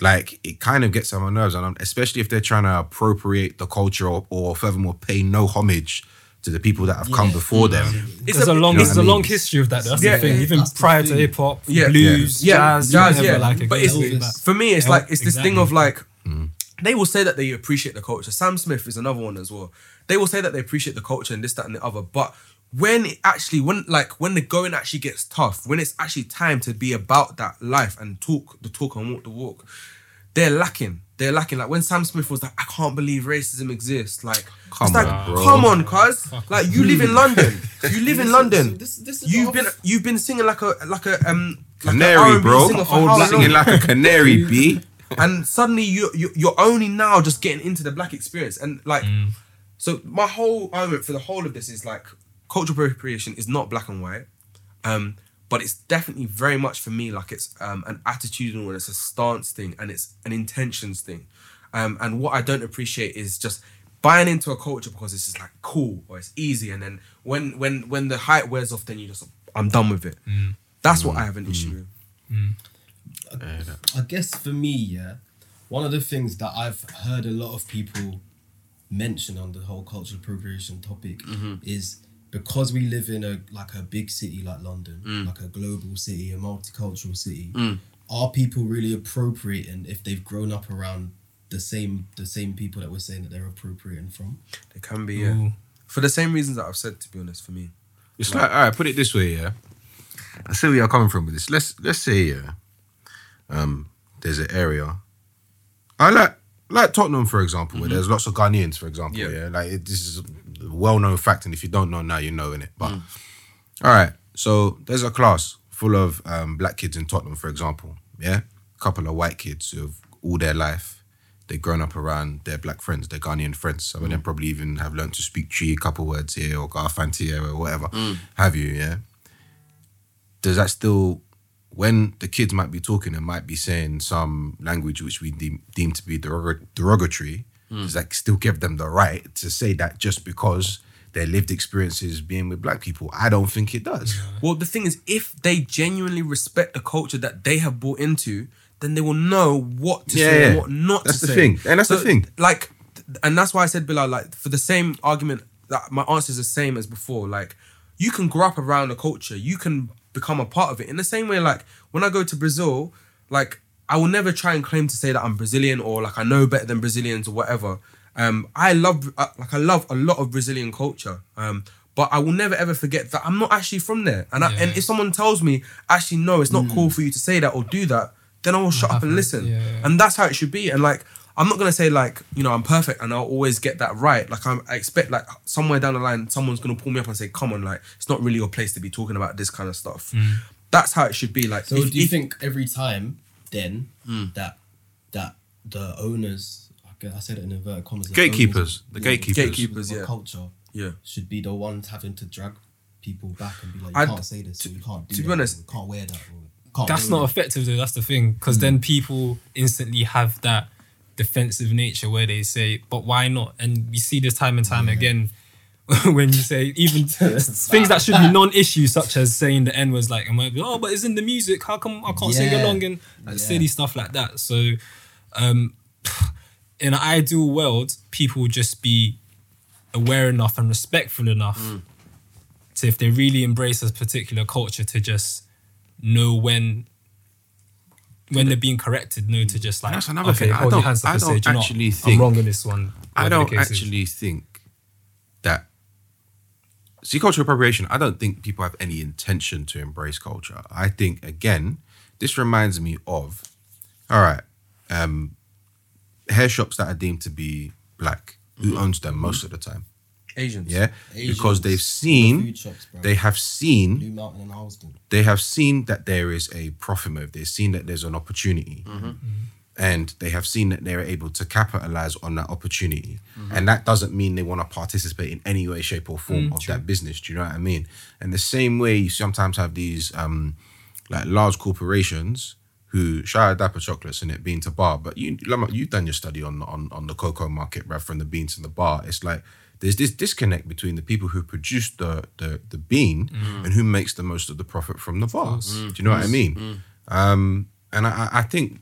like it kind of gets on my nerves, and I'm- especially if they're trying to appropriate the culture or, or furthermore pay no homage to the people that have come before them. It's There's a, long, you know there's what a I long history of that. That's Yeah, the thing. yeah, Even prior to hip hop, Yeah. blues, Yeah. jazz, Jazz, yeah. like But it's- little it's- bit. For me, it's like it's this thing of like they will say that they appreciate the culture. Sam Smith is another one as well. They will say that they appreciate the culture and this, that, and the other. But when it actually, when like when the going actually gets tough, when it's actually time to be about that life and talk the talk and walk the walk, they're lacking. They're lacking. Like when Sam Smith was like, "I can't believe racism exists." Like, Come it's like, on, bro. come on, cuz. Like you live in [LAUGHS] London. You live in London. so this- this is you've off- been you've been singing like a like a um like Canary, R&B bro. singer for Old singing like a canary, [LAUGHS] b. and suddenly you, you you're only now just getting into the black experience and like so my whole argument for the whole of this is like cultural appropriation is not black and white um but it's definitely very much for me like it's um an attitudinal and it's a stance thing and it's an intentions thing. Um and what i don't appreciate is just buying into a culture because it's just like cool or it's easy. And then when when when the hype wears off then you just i'm done with it. That's what i have an issue with. I guess for me, yeah, one of the things that I've heard a lot of people mention on the whole cultural appropriation topic is because we live in a like a big city like London, mm. like a global city, a multicultural city, mm. are people really appropriating if they've grown up around the same the same people that we're saying that they're appropriating from? They can be yeah for the same reasons that i've said to be honest for me It's like, all right, put it this way, yeah. I see where you're coming from with this. Let's let's say, yeah, um, there's an area. I like like Tottenham, for example, where mm-hmm. there's lots of Ghanaians, for example. Yeah. Yeah, like it, this is a well-known fact, and if you don't know now, you know in it. But all right, so there's a class full of um, black kids in Tottenham, for example. Yeah, a couple of white kids who have all their life they've grown up around their black friends, their Ghanaian friends. Some of them probably even have learned to speak Twi, a couple words here, or Garfanti or whatever have you, yeah? Does that still, when the kids might be talking and might be saying some language which we deem, deem to be derog- derogatory, does like still give them the right to say that just because their lived experiences being with black people? I don't think it does. Well, the thing is, if they genuinely respect the culture that they have bought into, then they will know what to Yeah, say and what not That's to the say. thing. And that's the thing. Like, and that's why I said, Bilal, like, for the same argument, that my answer is the same as before. Like, you can grow up around a culture, you can become a part of it. In the same way, like, when I go to Brazil, like, I will never try and claim to say that I'm Brazilian or like I know better than Brazilians or whatever. Um, I love, uh, like, I love a lot of Brazilian culture. Um, But I will never ever forget that I'm not actually from there. And I, Yeah. and if someone tells me, actually, no, it's not cool for you to say that or do that, then I will shut up and listen. Yeah, yeah. And that's how it should be. And like, I'm not gonna say like, you know, I'm perfect and I'll always get that right. Like I'm, I expect like somewhere down the line, someone's gonna pull me up and say, "Come on, like it's not really your place to be talking about this kind of stuff." Mm. That's how it should be. Like, So if- do you if- think every time then Hmm. that that the owners, I said it in inverted commas, the Gatekeepers, owners the gatekeepers. Gatekeepers. of yeah. culture yeah. should be the ones having to drag people back and be like, you I'd- can't say this, or you can't do to be that, honest- you can't wear that, can't That's not there. effective though. That's the thing, because then people instantly have that defensive nature where they say, "But why not?" And we see this time and time again [LAUGHS] when you say even [LAUGHS] things that should be non-issues, such as saying the N was like, "Am I? Oh, but it's in the music. How come I can't sing along?" And like, Yeah. silly stuff like that. So, um, [SIGHS] in an ideal world, people would just be aware enough and respectful enough Mm. to, if they really embrace a particular culture, to just know when when they're being corrected, know to just like That's another okay, thing. I don't- I say, don't "Do you know what? actually I'm think- wrong in this one. I don't actually think that. See, cultural appropriation, I don't think people have any intention to embrace culture. I think, again, this reminds me of, all right, um, hair shops that are deemed to be black. Who mm-hmm. owns them most of the time? Asians. Yeah, because they've seen, food shops, they have seen Blue Mountain and Harlesden. they have seen that there is a profit move. They've seen that there's an opportunity. Mm-hmm. Mm-hmm. And they have seen that they're able to capitalize on that opportunity. And that doesn't mean they want to participate in any way, shape, or form mm, of that business. Do you know what I mean? And the same way you sometimes have these um like large corporations who shout out Dapper Chocolates and it bean to bar, but you Lama, you've done your study on on on the cocoa market, right? From the beans to the bar. It's like there's this disconnect between the people who produce the the the bean mm. and who makes the most of the profit from the bar. Mm. Do you know what I mean? Um, and I- I think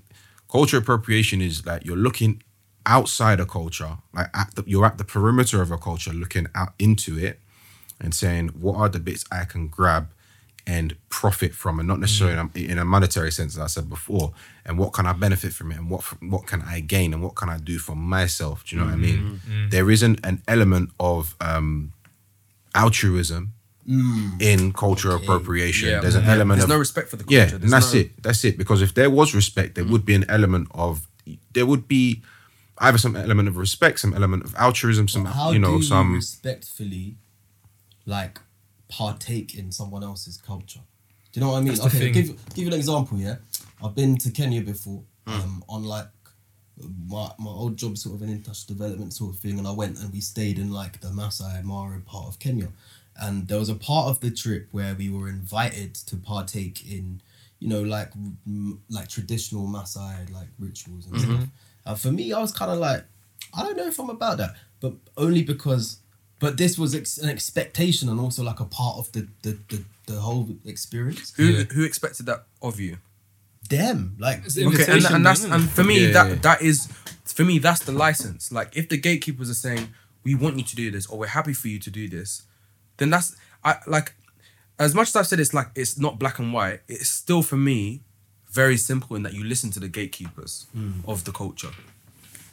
culture appropriation is like you're looking outside a culture, like at the, you're at the perimeter of a culture, looking out into it and saying, what are the bits I can grab and profit from, and not necessarily in, a, in a monetary sense, as I said before, and what can I benefit from it, and what what can I gain, and what can I do for myself? Do you know what I mean? There isn't an element of um, altruism in cultural appropriation. Yeah. There's an element There's of no respect for the culture. yeah, There's and that's no- it. That's it. Because if there was respect, there would be an element of there would be either some element of respect, some element of altruism, some How you know do some you respectfully, like, partake in someone else's culture? Do you know what I mean? That's the okay, thing. give give you an example. Yeah, I've been to Kenya before. Hmm. Um, on like my my old job, sort of an industrial development sort of thing, and I went and we stayed in like the Masai Mara part of Kenya, and there was a part of the trip where we were invited to partake in, you know, like m- like traditional Masai like rituals and Mm-hmm. stuff. And for me, I was kind of like, I don't know if I'm about that, but only because, but this was ex- an expectation and also like a part of the the the, the whole experience. Who Yeah. who expected that of you? Them, like the Okay, and, and that's and for me Yeah, that yeah. that is for me that's the license. Like if the gatekeepers are saying we want you to do this or we're happy for you to do this, then that's I like as much as I've said it's like it's not black and white. It's still for me very simple in that you listen to the gatekeepers of the culture.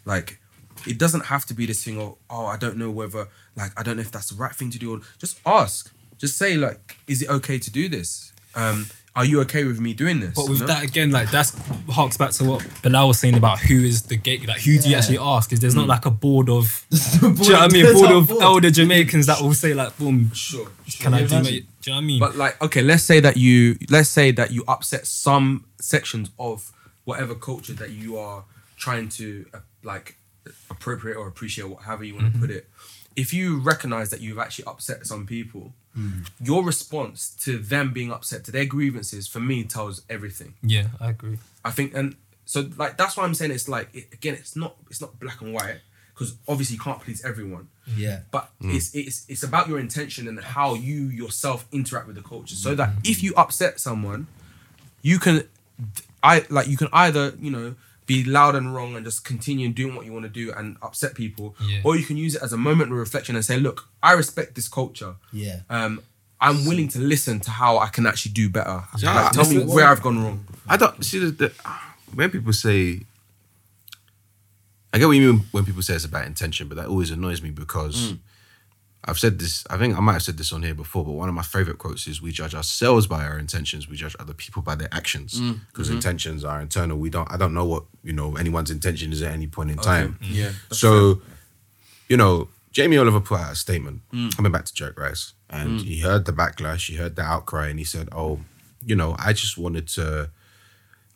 Like it doesn't have to be this thing of oh I don't know whether like I don't know if that's the right thing to do or just ask. Just say like is it okay to do this? Um, are you okay with me doing this? But with know? that again, like that's harks back to what Bilal was saying about who is the gate. Like who do you Yeah. actually ask? Is there's not like a board of [LAUGHS] do do you know what I mean? Board of elder Jamaicans that will say like, boom, sure. can I do? imagine? My, do you know what I mean? But like, okay, let's say that you let's say that you upset some sections of whatever culture that you are trying to uh, like appropriate or appreciate, or whatever you want to put it. If you recognize that you've actually upset some people, mm. your response to them being upset to their grievances, for me, tells everything. yeah, I agree. I think, and so like that's why I'm saying it's like it, again, it's not it's not black and white because obviously you can't please everyone. Yeah, but mm. it's it's it's about your intention and how you yourself interact with the culture. So that mm. if you upset someone you can i like you can either you know be loud and wrong and just continue doing what you want to do and upset people Yeah. or you can use it as a moment of reflection and say look i respect this culture yeah. um i'm willing to listen to how i can actually do better Yeah, like, tell me where i've gone wrong I don't see the, the when people say. I get what you mean when people say it's about intention, but that always annoys me because I've said this. I think I might have said this on here before, but one of my favorite quotes is: "We judge ourselves by our intentions. We judge other people by their actions, Mm, because mm-hmm. intentions are internal. We don't. I don't know what you know anyone's intention is at any point in time. Yeah. So, you know, Jamie Oliver put out a statement Mm. coming back to Jerk Rice, and he heard the backlash, he heard the outcry, and he said, "Oh, you know, I just wanted to."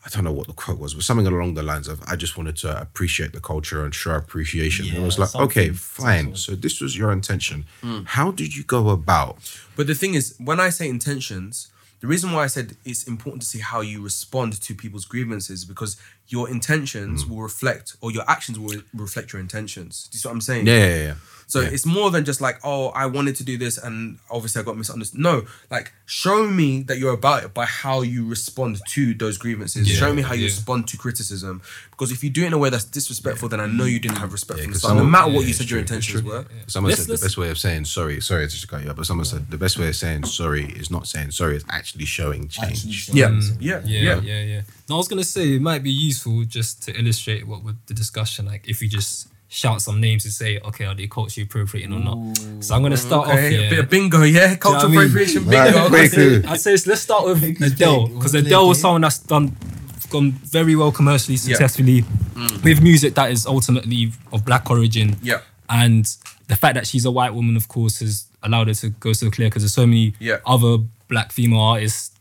I don't know what the quote was, but something along the lines of, "I just wanted to appreciate the culture and show appreciation." and I was like, "Okay, fine. So this was your intention. Mm. How did you go about?" But the thing is, when I say intentions, the reason why I said it's important to see how you respond to people's grievances because your intentions Mm. will reflect, or your actions will reflect your intentions. Do you see what I'm saying? Yeah, yeah, yeah. So Yeah. it's more than just like, oh, I wanted to do this and obviously I got misunderstood. No, like show me that you're about it by how you respond to those grievances. Yeah, show me how you yeah. respond to criticism. Because if you do it in a way that's disrespectful, then I know you didn't have respect Yeah, from the 'cause start, no someone- matter what you said your true, it's intentions true. were. Someone Let's- said let's- the best way of saying sorry. Sorry to cut you up, but someone said the best way of saying sorry is not saying sorry; it's actually showing change. Actually showing Yeah. some- mm. Yeah. Yeah, Yeah. yeah, yeah. No, I was gonna say it might be useful just to illustrate what with the discussion, like if we just shout some names and say, okay, are they culturally appropriating or not? So I'm gonna start off here. a bit of bingo, yeah. Cultural what I mean? appropriation Right, bingo. quick. I'd say let's start with Pick his Adele because We'll Adele a was game. someone that's done gone very well commercially Yeah. successfully mm. with music that is ultimately of black origin. Yeah. And the fact that she's a white woman, of course, has allowed her to go so clear because there's so many Yeah. other black female artists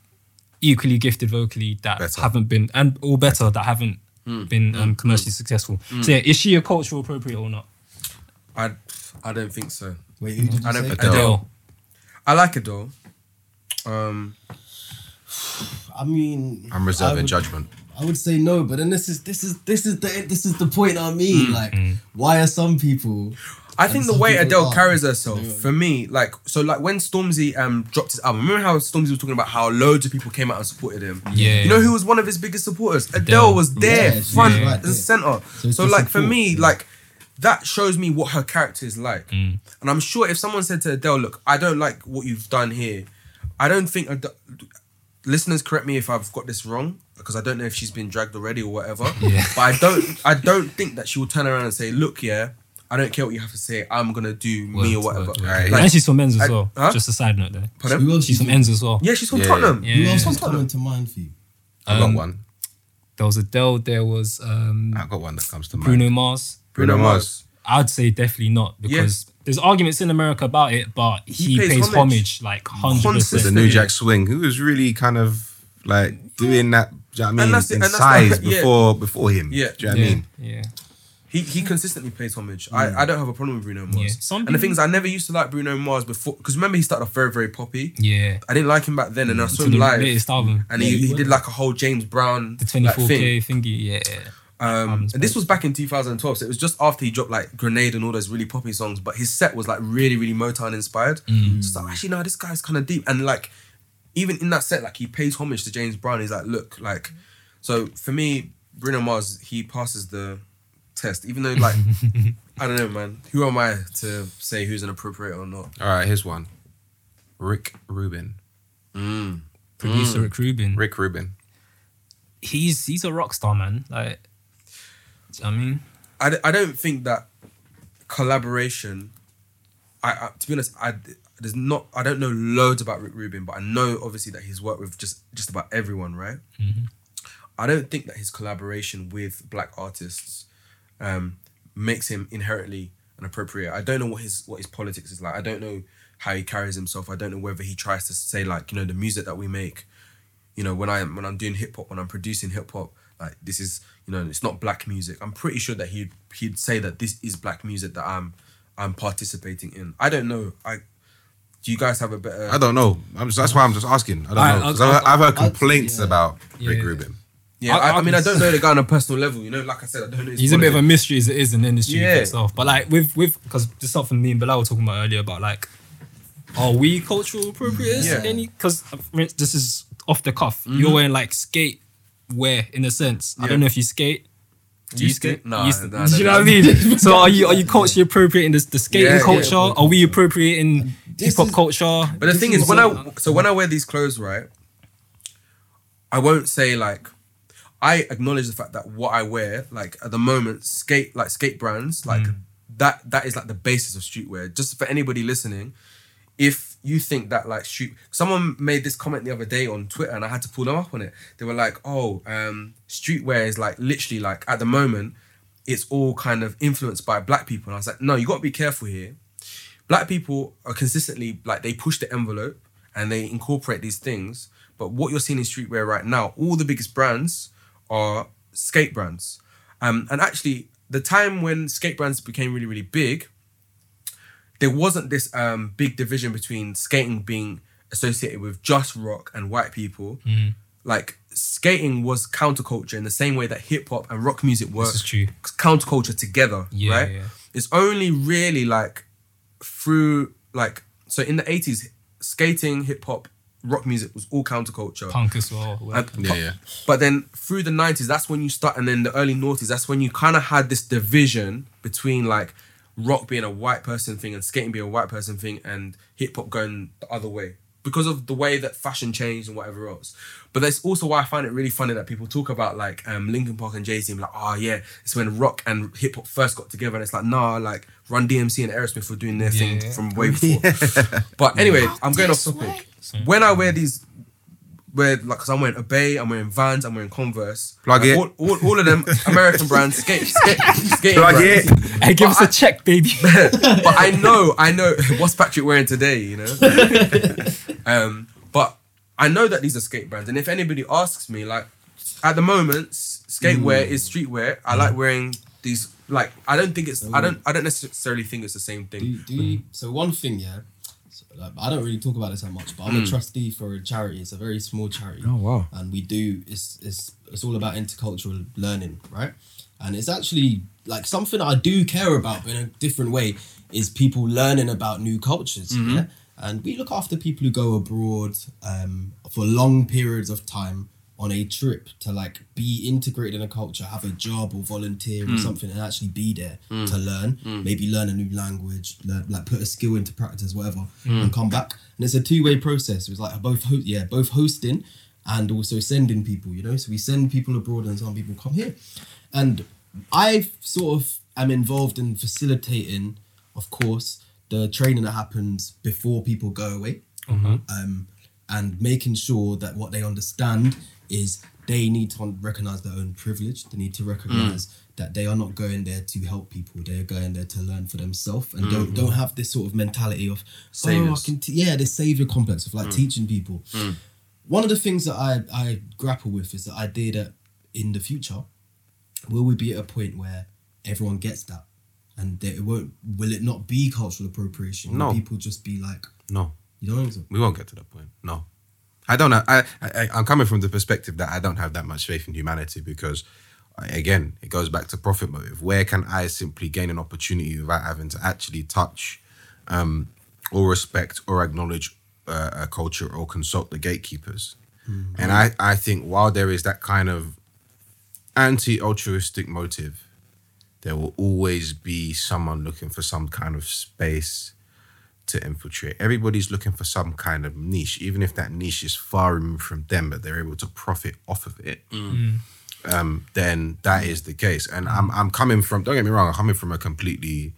equally gifted vocally that Better. haven't been and all better that haven't Mm. been um, commercially successful. So yeah, is she a cultural appropriate or not? I, I don't think so. Wait, who did you I don't- say? Adele. Adele. I like Adele. Um, I mean, I'm I reserving would- judgment. I would say no, but then this is this is this is the this is the point I mean. Mm. Like, why are some people? I think the way Adele are. carries herself, Yeah. for me, like so, like when Stormzy um dropped his album. Remember how Stormzy was talking about how loads of people came out and supported him. Yeah. You know who was one of his biggest supporters? Adele, Adele. was there, Yeah, front was right and there. center. So So, like the for me, yeah. like that shows me what her character is like. Mm. And I'm sure if someone said to Adele, "Look, I don't like what you've done here," I don't think Adele, listeners correct me if I've got this wrong because I don't know if she's been dragged already or whatever. Yeah. But I don't I don't think that she will turn around and say, "Look, yeah, I don't care what you have to say. I'm gonna do me or whatever." word, word. Right. Like- and she's from Ends as I- well. huh? Just a side note there. Pardon? Who else She's from think- Ends as well. Yeah, she's from Yeah, Tottenham. yeah. Who else She's from coming Tottenham. to mind for you? I got Um, one. There was Adele. There was um, I got one that comes to mind. Bruno Mars. Bruno Mars. I'd say definitely not because there's arguments in America about it, but he, pays pays, homage. homage. like hundred the New Jack Swing, who was really kind of like doing that. Do you know what I mean? And that's it- in and that's size the- [LAUGHS] yeah. before before him. Yeah. Do you know what I mean? Yeah, He he consistently pays homage. I, I don't have a problem with Bruno Mars. Yeah. Some and the people- thing I never used to like Bruno Mars before because remember he started off very very poppy. yeah. I didn't like him back then, and I saw To him the live, latest album, and Yeah, he, you he did like a whole James Brown the like, 24k thing. thingy. Yeah, Um, and this was back in 2012, so it was just after he dropped like Grenade and all those really poppy songs. But his set was like really, really Motown inspired. Mm. So actually, no, this guy's kind of deep. And like, even in that set, like he pays homage to James Brown. He's like, look, like, so for me, Bruno Mars, he passes the test. Even though, like, [LAUGHS] I don't know, man. Who am I to say who's an appropriate or not? All right, here's one. Rick Rubin. Mm. producer Rick Rubin. Rick Rubin. He's he's a rock star, man. Like, do you know what I mean, I, d- I don't think that collaboration. I, I to be honest, I there's not I don't know loads about Rick Rubin, but I know obviously that he's worked with just just about everyone, right? Mhm. I don't think that his collaboration with black artists um, makes him inherently an appropriate. I don't know what his what his politics is like. I don't know how he carries himself. I don't know whether he tries to say like you know the music that we make. You know when I when I'm doing hip hop when I'm producing hip hop like this is you know it's not black music. I'm pretty sure that he'd he'd say that this is black music that I'm I'm participating in. I don't know. I do you guys have a better? I don't know. I'm just, that's why I'm just asking. I don't I- know. 'Cause I- I've, I've heard I- complaints yeah. about Rick Yeah. Rubin. Yeah, I- I, I, mean I don't know the [LAUGHS] guy on a personal level. You know, like I said, I don't know. His he's a bit of a mystery as it is in the industry Yeah. itself. But like with with because there's something me and Bilal were talking about earlier about like, are we cultural appropriators? Yeah. Any because this is off the cuff. Mm-hmm. You're wearing like skate wear in a sense. I don't know if you skate. Do you You skate? skate? No, You don't- you know what I mean? [LAUGHS] so are you are you culturally appropriating the, the skating Yeah, yeah, culture? yeah, are we appropriating hip hop culture? But the thing is is, when I so when I wear these clothes, right, I won't say like I acknowledge the fact that what I wear, like at the moment, skate like skate brands, like that that is like the basis of streetwear. Just for anybody listening, if you think that like street, someone made this comment the other day on Twitter, and I had to pull them up on it. They were like, "Oh, um, streetwear is like literally like at the moment, it's all kind of influenced by black people." And I was like, "No, you got to be careful here. Black people are consistently like they push the envelope and they incorporate these things." But what you're seeing in streetwear right now, all the biggest brands are skate brands. Um, and actually, the time when skate brands became really, really big, there wasn't this um, big division between skating being associated with just rock and white people. Like skating was counterculture in the same way that hip hop and rock music were counterculture together, Yeah, right? yeah. It's only really like through like so in the eighties, skating, hip hop, rock music was all counterculture. Punk as well. And- Yeah, yeah. But then through the nineties, that's when you start, and then the early noughties, that's when you kind of had this division between like rock being a white person thing and skating being a white person thing, and hip hop going the other way because of the way that fashion changed and whatever else. But that's also why I find it really funny that people talk about like um, Linkin Park and Jay Z, like, oh yeah, it's when rock and hip hop first got together, and it's like, nah, like Run DMC and Aerosmith were doing their thing Yeah. from way [LAUGHS] before. But anyway, I'm going off topic. When I wear these, wear like, cause I'm wearing Obey, I'm wearing Vans, I'm wearing Converse. Plug Like, it. All, all, all of them [LAUGHS] American brands, skate, skate, skating Plug brands. it. Hey, give us I- a check, baby. [LAUGHS] but I know, I know [LAUGHS] what's Patrick wearing today, you know. um, but I know that these are skate brands, and if anybody asks me, like at the moment, s- skatewear mm. is streetwear. I like mm. wearing these. Like I don't think it's. I mm. don't. I don't necessarily think it's the same thing. Do, do you, so one thing, yeah. So, like, I don't really talk about this that much, but I'm a trustee for a charity. It's a very small charity. Hmm. Oh, wow. And we do it's it's it's all about intercultural learning, right? And it's actually like something I do care about but in a different way is people learning about new cultures. Mm-hmm. Yeah. And we look after people who go abroad um, for long periods of time on a trip to like be integrated in a culture, have a job or volunteer Mm. or something, and actually be there to learn. Maybe learn a new language, learn, like put a skill into practice, whatever, Mm. and come back. And it's a two way process. It's like both ho- yeah, both hosting and also sending people. You know, so we send people abroad, and some people come here. And I sort of am involved in facilitating, of course, the training that happens before people go away um, and making sure that what they understand is they need to recognize their own privilege. They need to recognize mm. that they are not going there to help people. They are going there to learn for themselves and don't mm-hmm. don't have this sort of mentality of oh, I can t-, yeah, this savior complex of like mm. teaching people. Mm. One of the things that I I grapple with is the idea that in the future, will we be at a point where everyone gets that, and that it won't? Will it not be cultural appropriation? Will No. people just be like, No, you I'm we won't get to that point. No, I don't know. I, I I'm coming from the perspective that I don't have that much faith in humanity because, again, it goes back to profit motive. Where can I simply gain an opportunity without having to actually touch, um, or respect or acknowledge uh, a culture or consult the gatekeepers? And I I think while there is that kind of anti-altruistic motive, there will always be someone looking for some kind of space to infiltrate. Everybody's looking for some kind of niche, even if that niche is far removed from them, but they're able to profit off of it. Um, then that is the case. And I'm I'm coming from. Don't get me wrong. I'm coming from a completely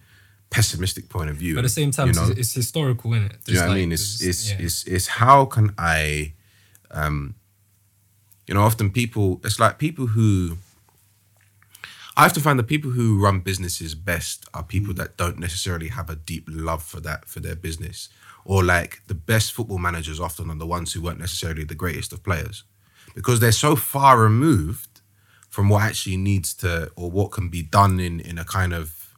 pessimistic point of view. But at the same time, you it's, know? it's historical, isn't it? Do you know what I mean? It's it's, yeah. it's it's how can I, um, you know, often people. It's like people who. I have to find the people who run businesses best are people that don't necessarily have a deep love for that for their business, or like the best football managers often are the ones who weren't necessarily the greatest of players, because they're so far removed from what actually needs to or what can be done in in a kind of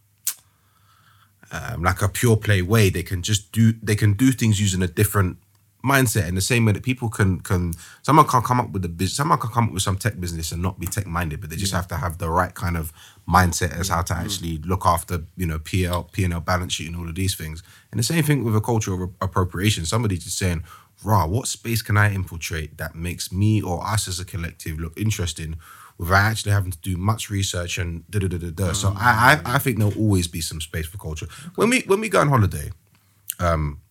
um, like a pure play way. They can just do they can do things using a different mindset in the same way that people can can someone can come up with a business someone can come up with some tech business and not be tech minded but they just have to have the right kind of mindset as how to actually look after you know PL P&L balance sheet and all of these things. And the same thing with a culture of appropriation. Somebody just saying rah what space can I infiltrate that makes me or us as a collective look interesting without actually having to do much research and da da da da da. So I, I I think there'll always be some space for culture. When we when we go on holiday, um,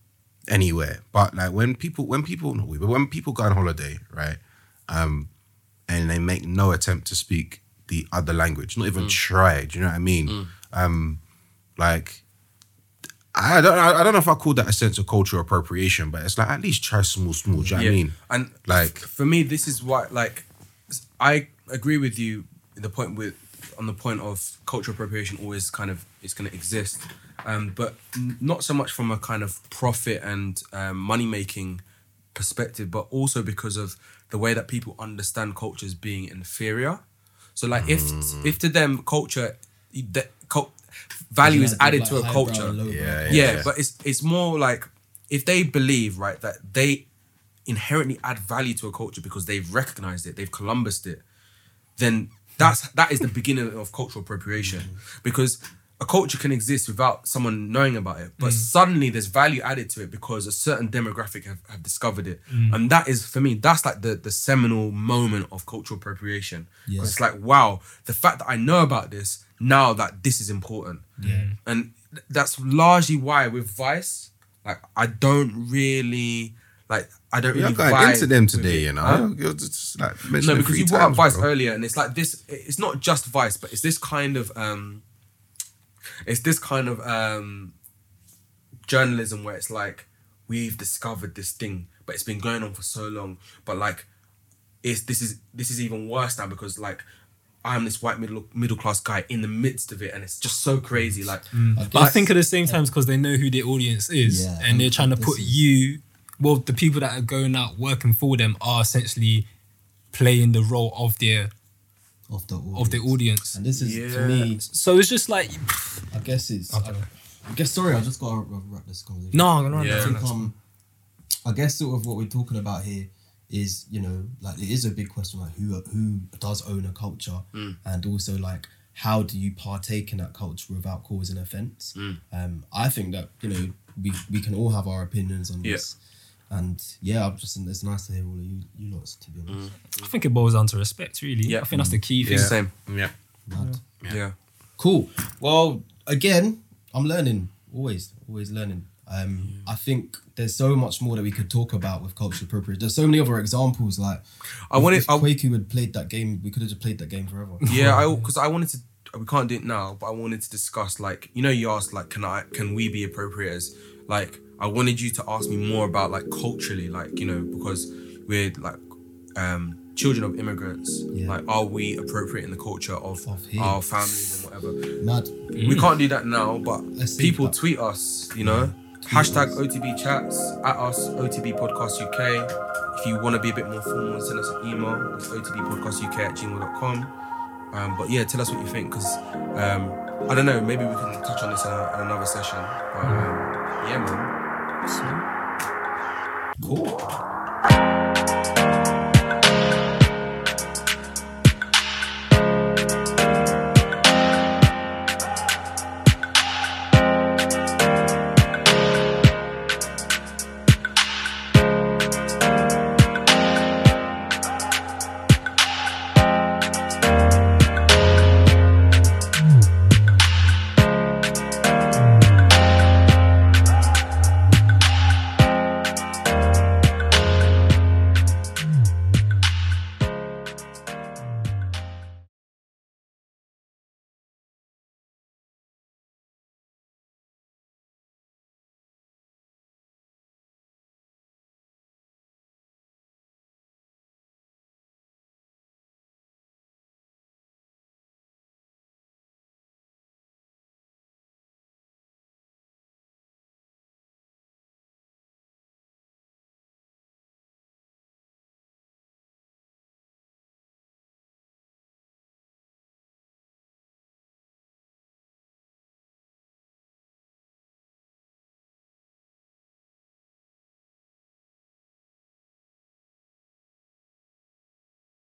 anywhere, but like when people when people not we but when people go on holiday, right, um, and they make no attempt to speak the other language, not even try. Do you know what I mean? Um, like I don't I don't know if I call that a sense of cultural appropriation, but it's like at least try small, small. Do you know what I mean? And Like- like for me, this is why like I agree with you the point with on the point of cultural appropriation always kind of is going to exist, um, but n- not so much from a kind of profit and um, money making perspective, but also because of the way that people understand culture as being inferior. So like if if to them culture that cult, value is added like to a culture, and lowbrow. Yeah, yeah, but it's it's more like if they believe right that they inherently add value to a culture because they've recognized it, they've Columbused it, then that's that is the beginning of cultural appropriation. Because a culture can exist without someone knowing about it, but suddenly there's value added to it because a certain demographic have, have discovered it, and that is for me that's like the the seminal moment of cultural appropriation. Yeah. It's like wow, the fact that I know about this now that this is important, Yeah. and th- that's largely why with Vice, like I don't really like I don't You're really going vibe into them today, you know. Huh? You're just like No, because three you brought up Vice bro. earlier, and it's like this. It's not just Vice, but it's this kind of um, it's this kind of um, journalism where it's like we've discovered this thing, but it's been going on for so long. But like, it's this is this is even worse now because like. I'm this white middle middle class guy in the midst of it, and it's just so crazy. Like, But I think at the same time, because they know who their audience is, Yeah, and they're trying to put is- you, well, the people that are going out working for them are essentially playing the role of their Of the audience. of the audience. And this is Yeah. to me. So it's just like, I guess it's. I, I guess sorry, I just got to wrap this conversation. no, no, Yeah. I no. think um, I guess sort of what we're talking about here is you know like it is a big question like who who does own a culture and also like how do you partake in that culture without causing offense. Um, I think that you know we we can all have our opinions on Yeah. this. And yeah, I'm just it's nice to hear all of you you lots to be honest. I think it boils down to respect, really. Yeah. I think that's the key thing. it's the same. Yeah. Mad. Yeah. Cool. Well, again, I'm learning. Always, always learning. Um, I think there's so much more that we could talk about with cultural appropriation. There's so many other examples. Like, I if- wanted- If I- Quaku had played that game, we could have just played that game forever. Yeah, I [LAUGHS] because I wanted to. We can't do it now, but I wanted to discuss like you know you asked like can I can we be appropriators? Like I wanted you to ask me more about like culturally, like you know because we're like um children of immigrants. Yeah. Like are we appropriate in the culture of, Of our families and whatever? Mad. We can't do that now, but people but- tweet us. You know. tweet Hashtag us. OTB chats at us OTB Podcast UK. If you want to be a bit more formal, send us an email. It's otbpodcastuk at gmail.com. Um, but yeah, tell us what you think because um, I don't know. Maybe we can touch on this in, a, in another session. But um, yeah, man. Cool.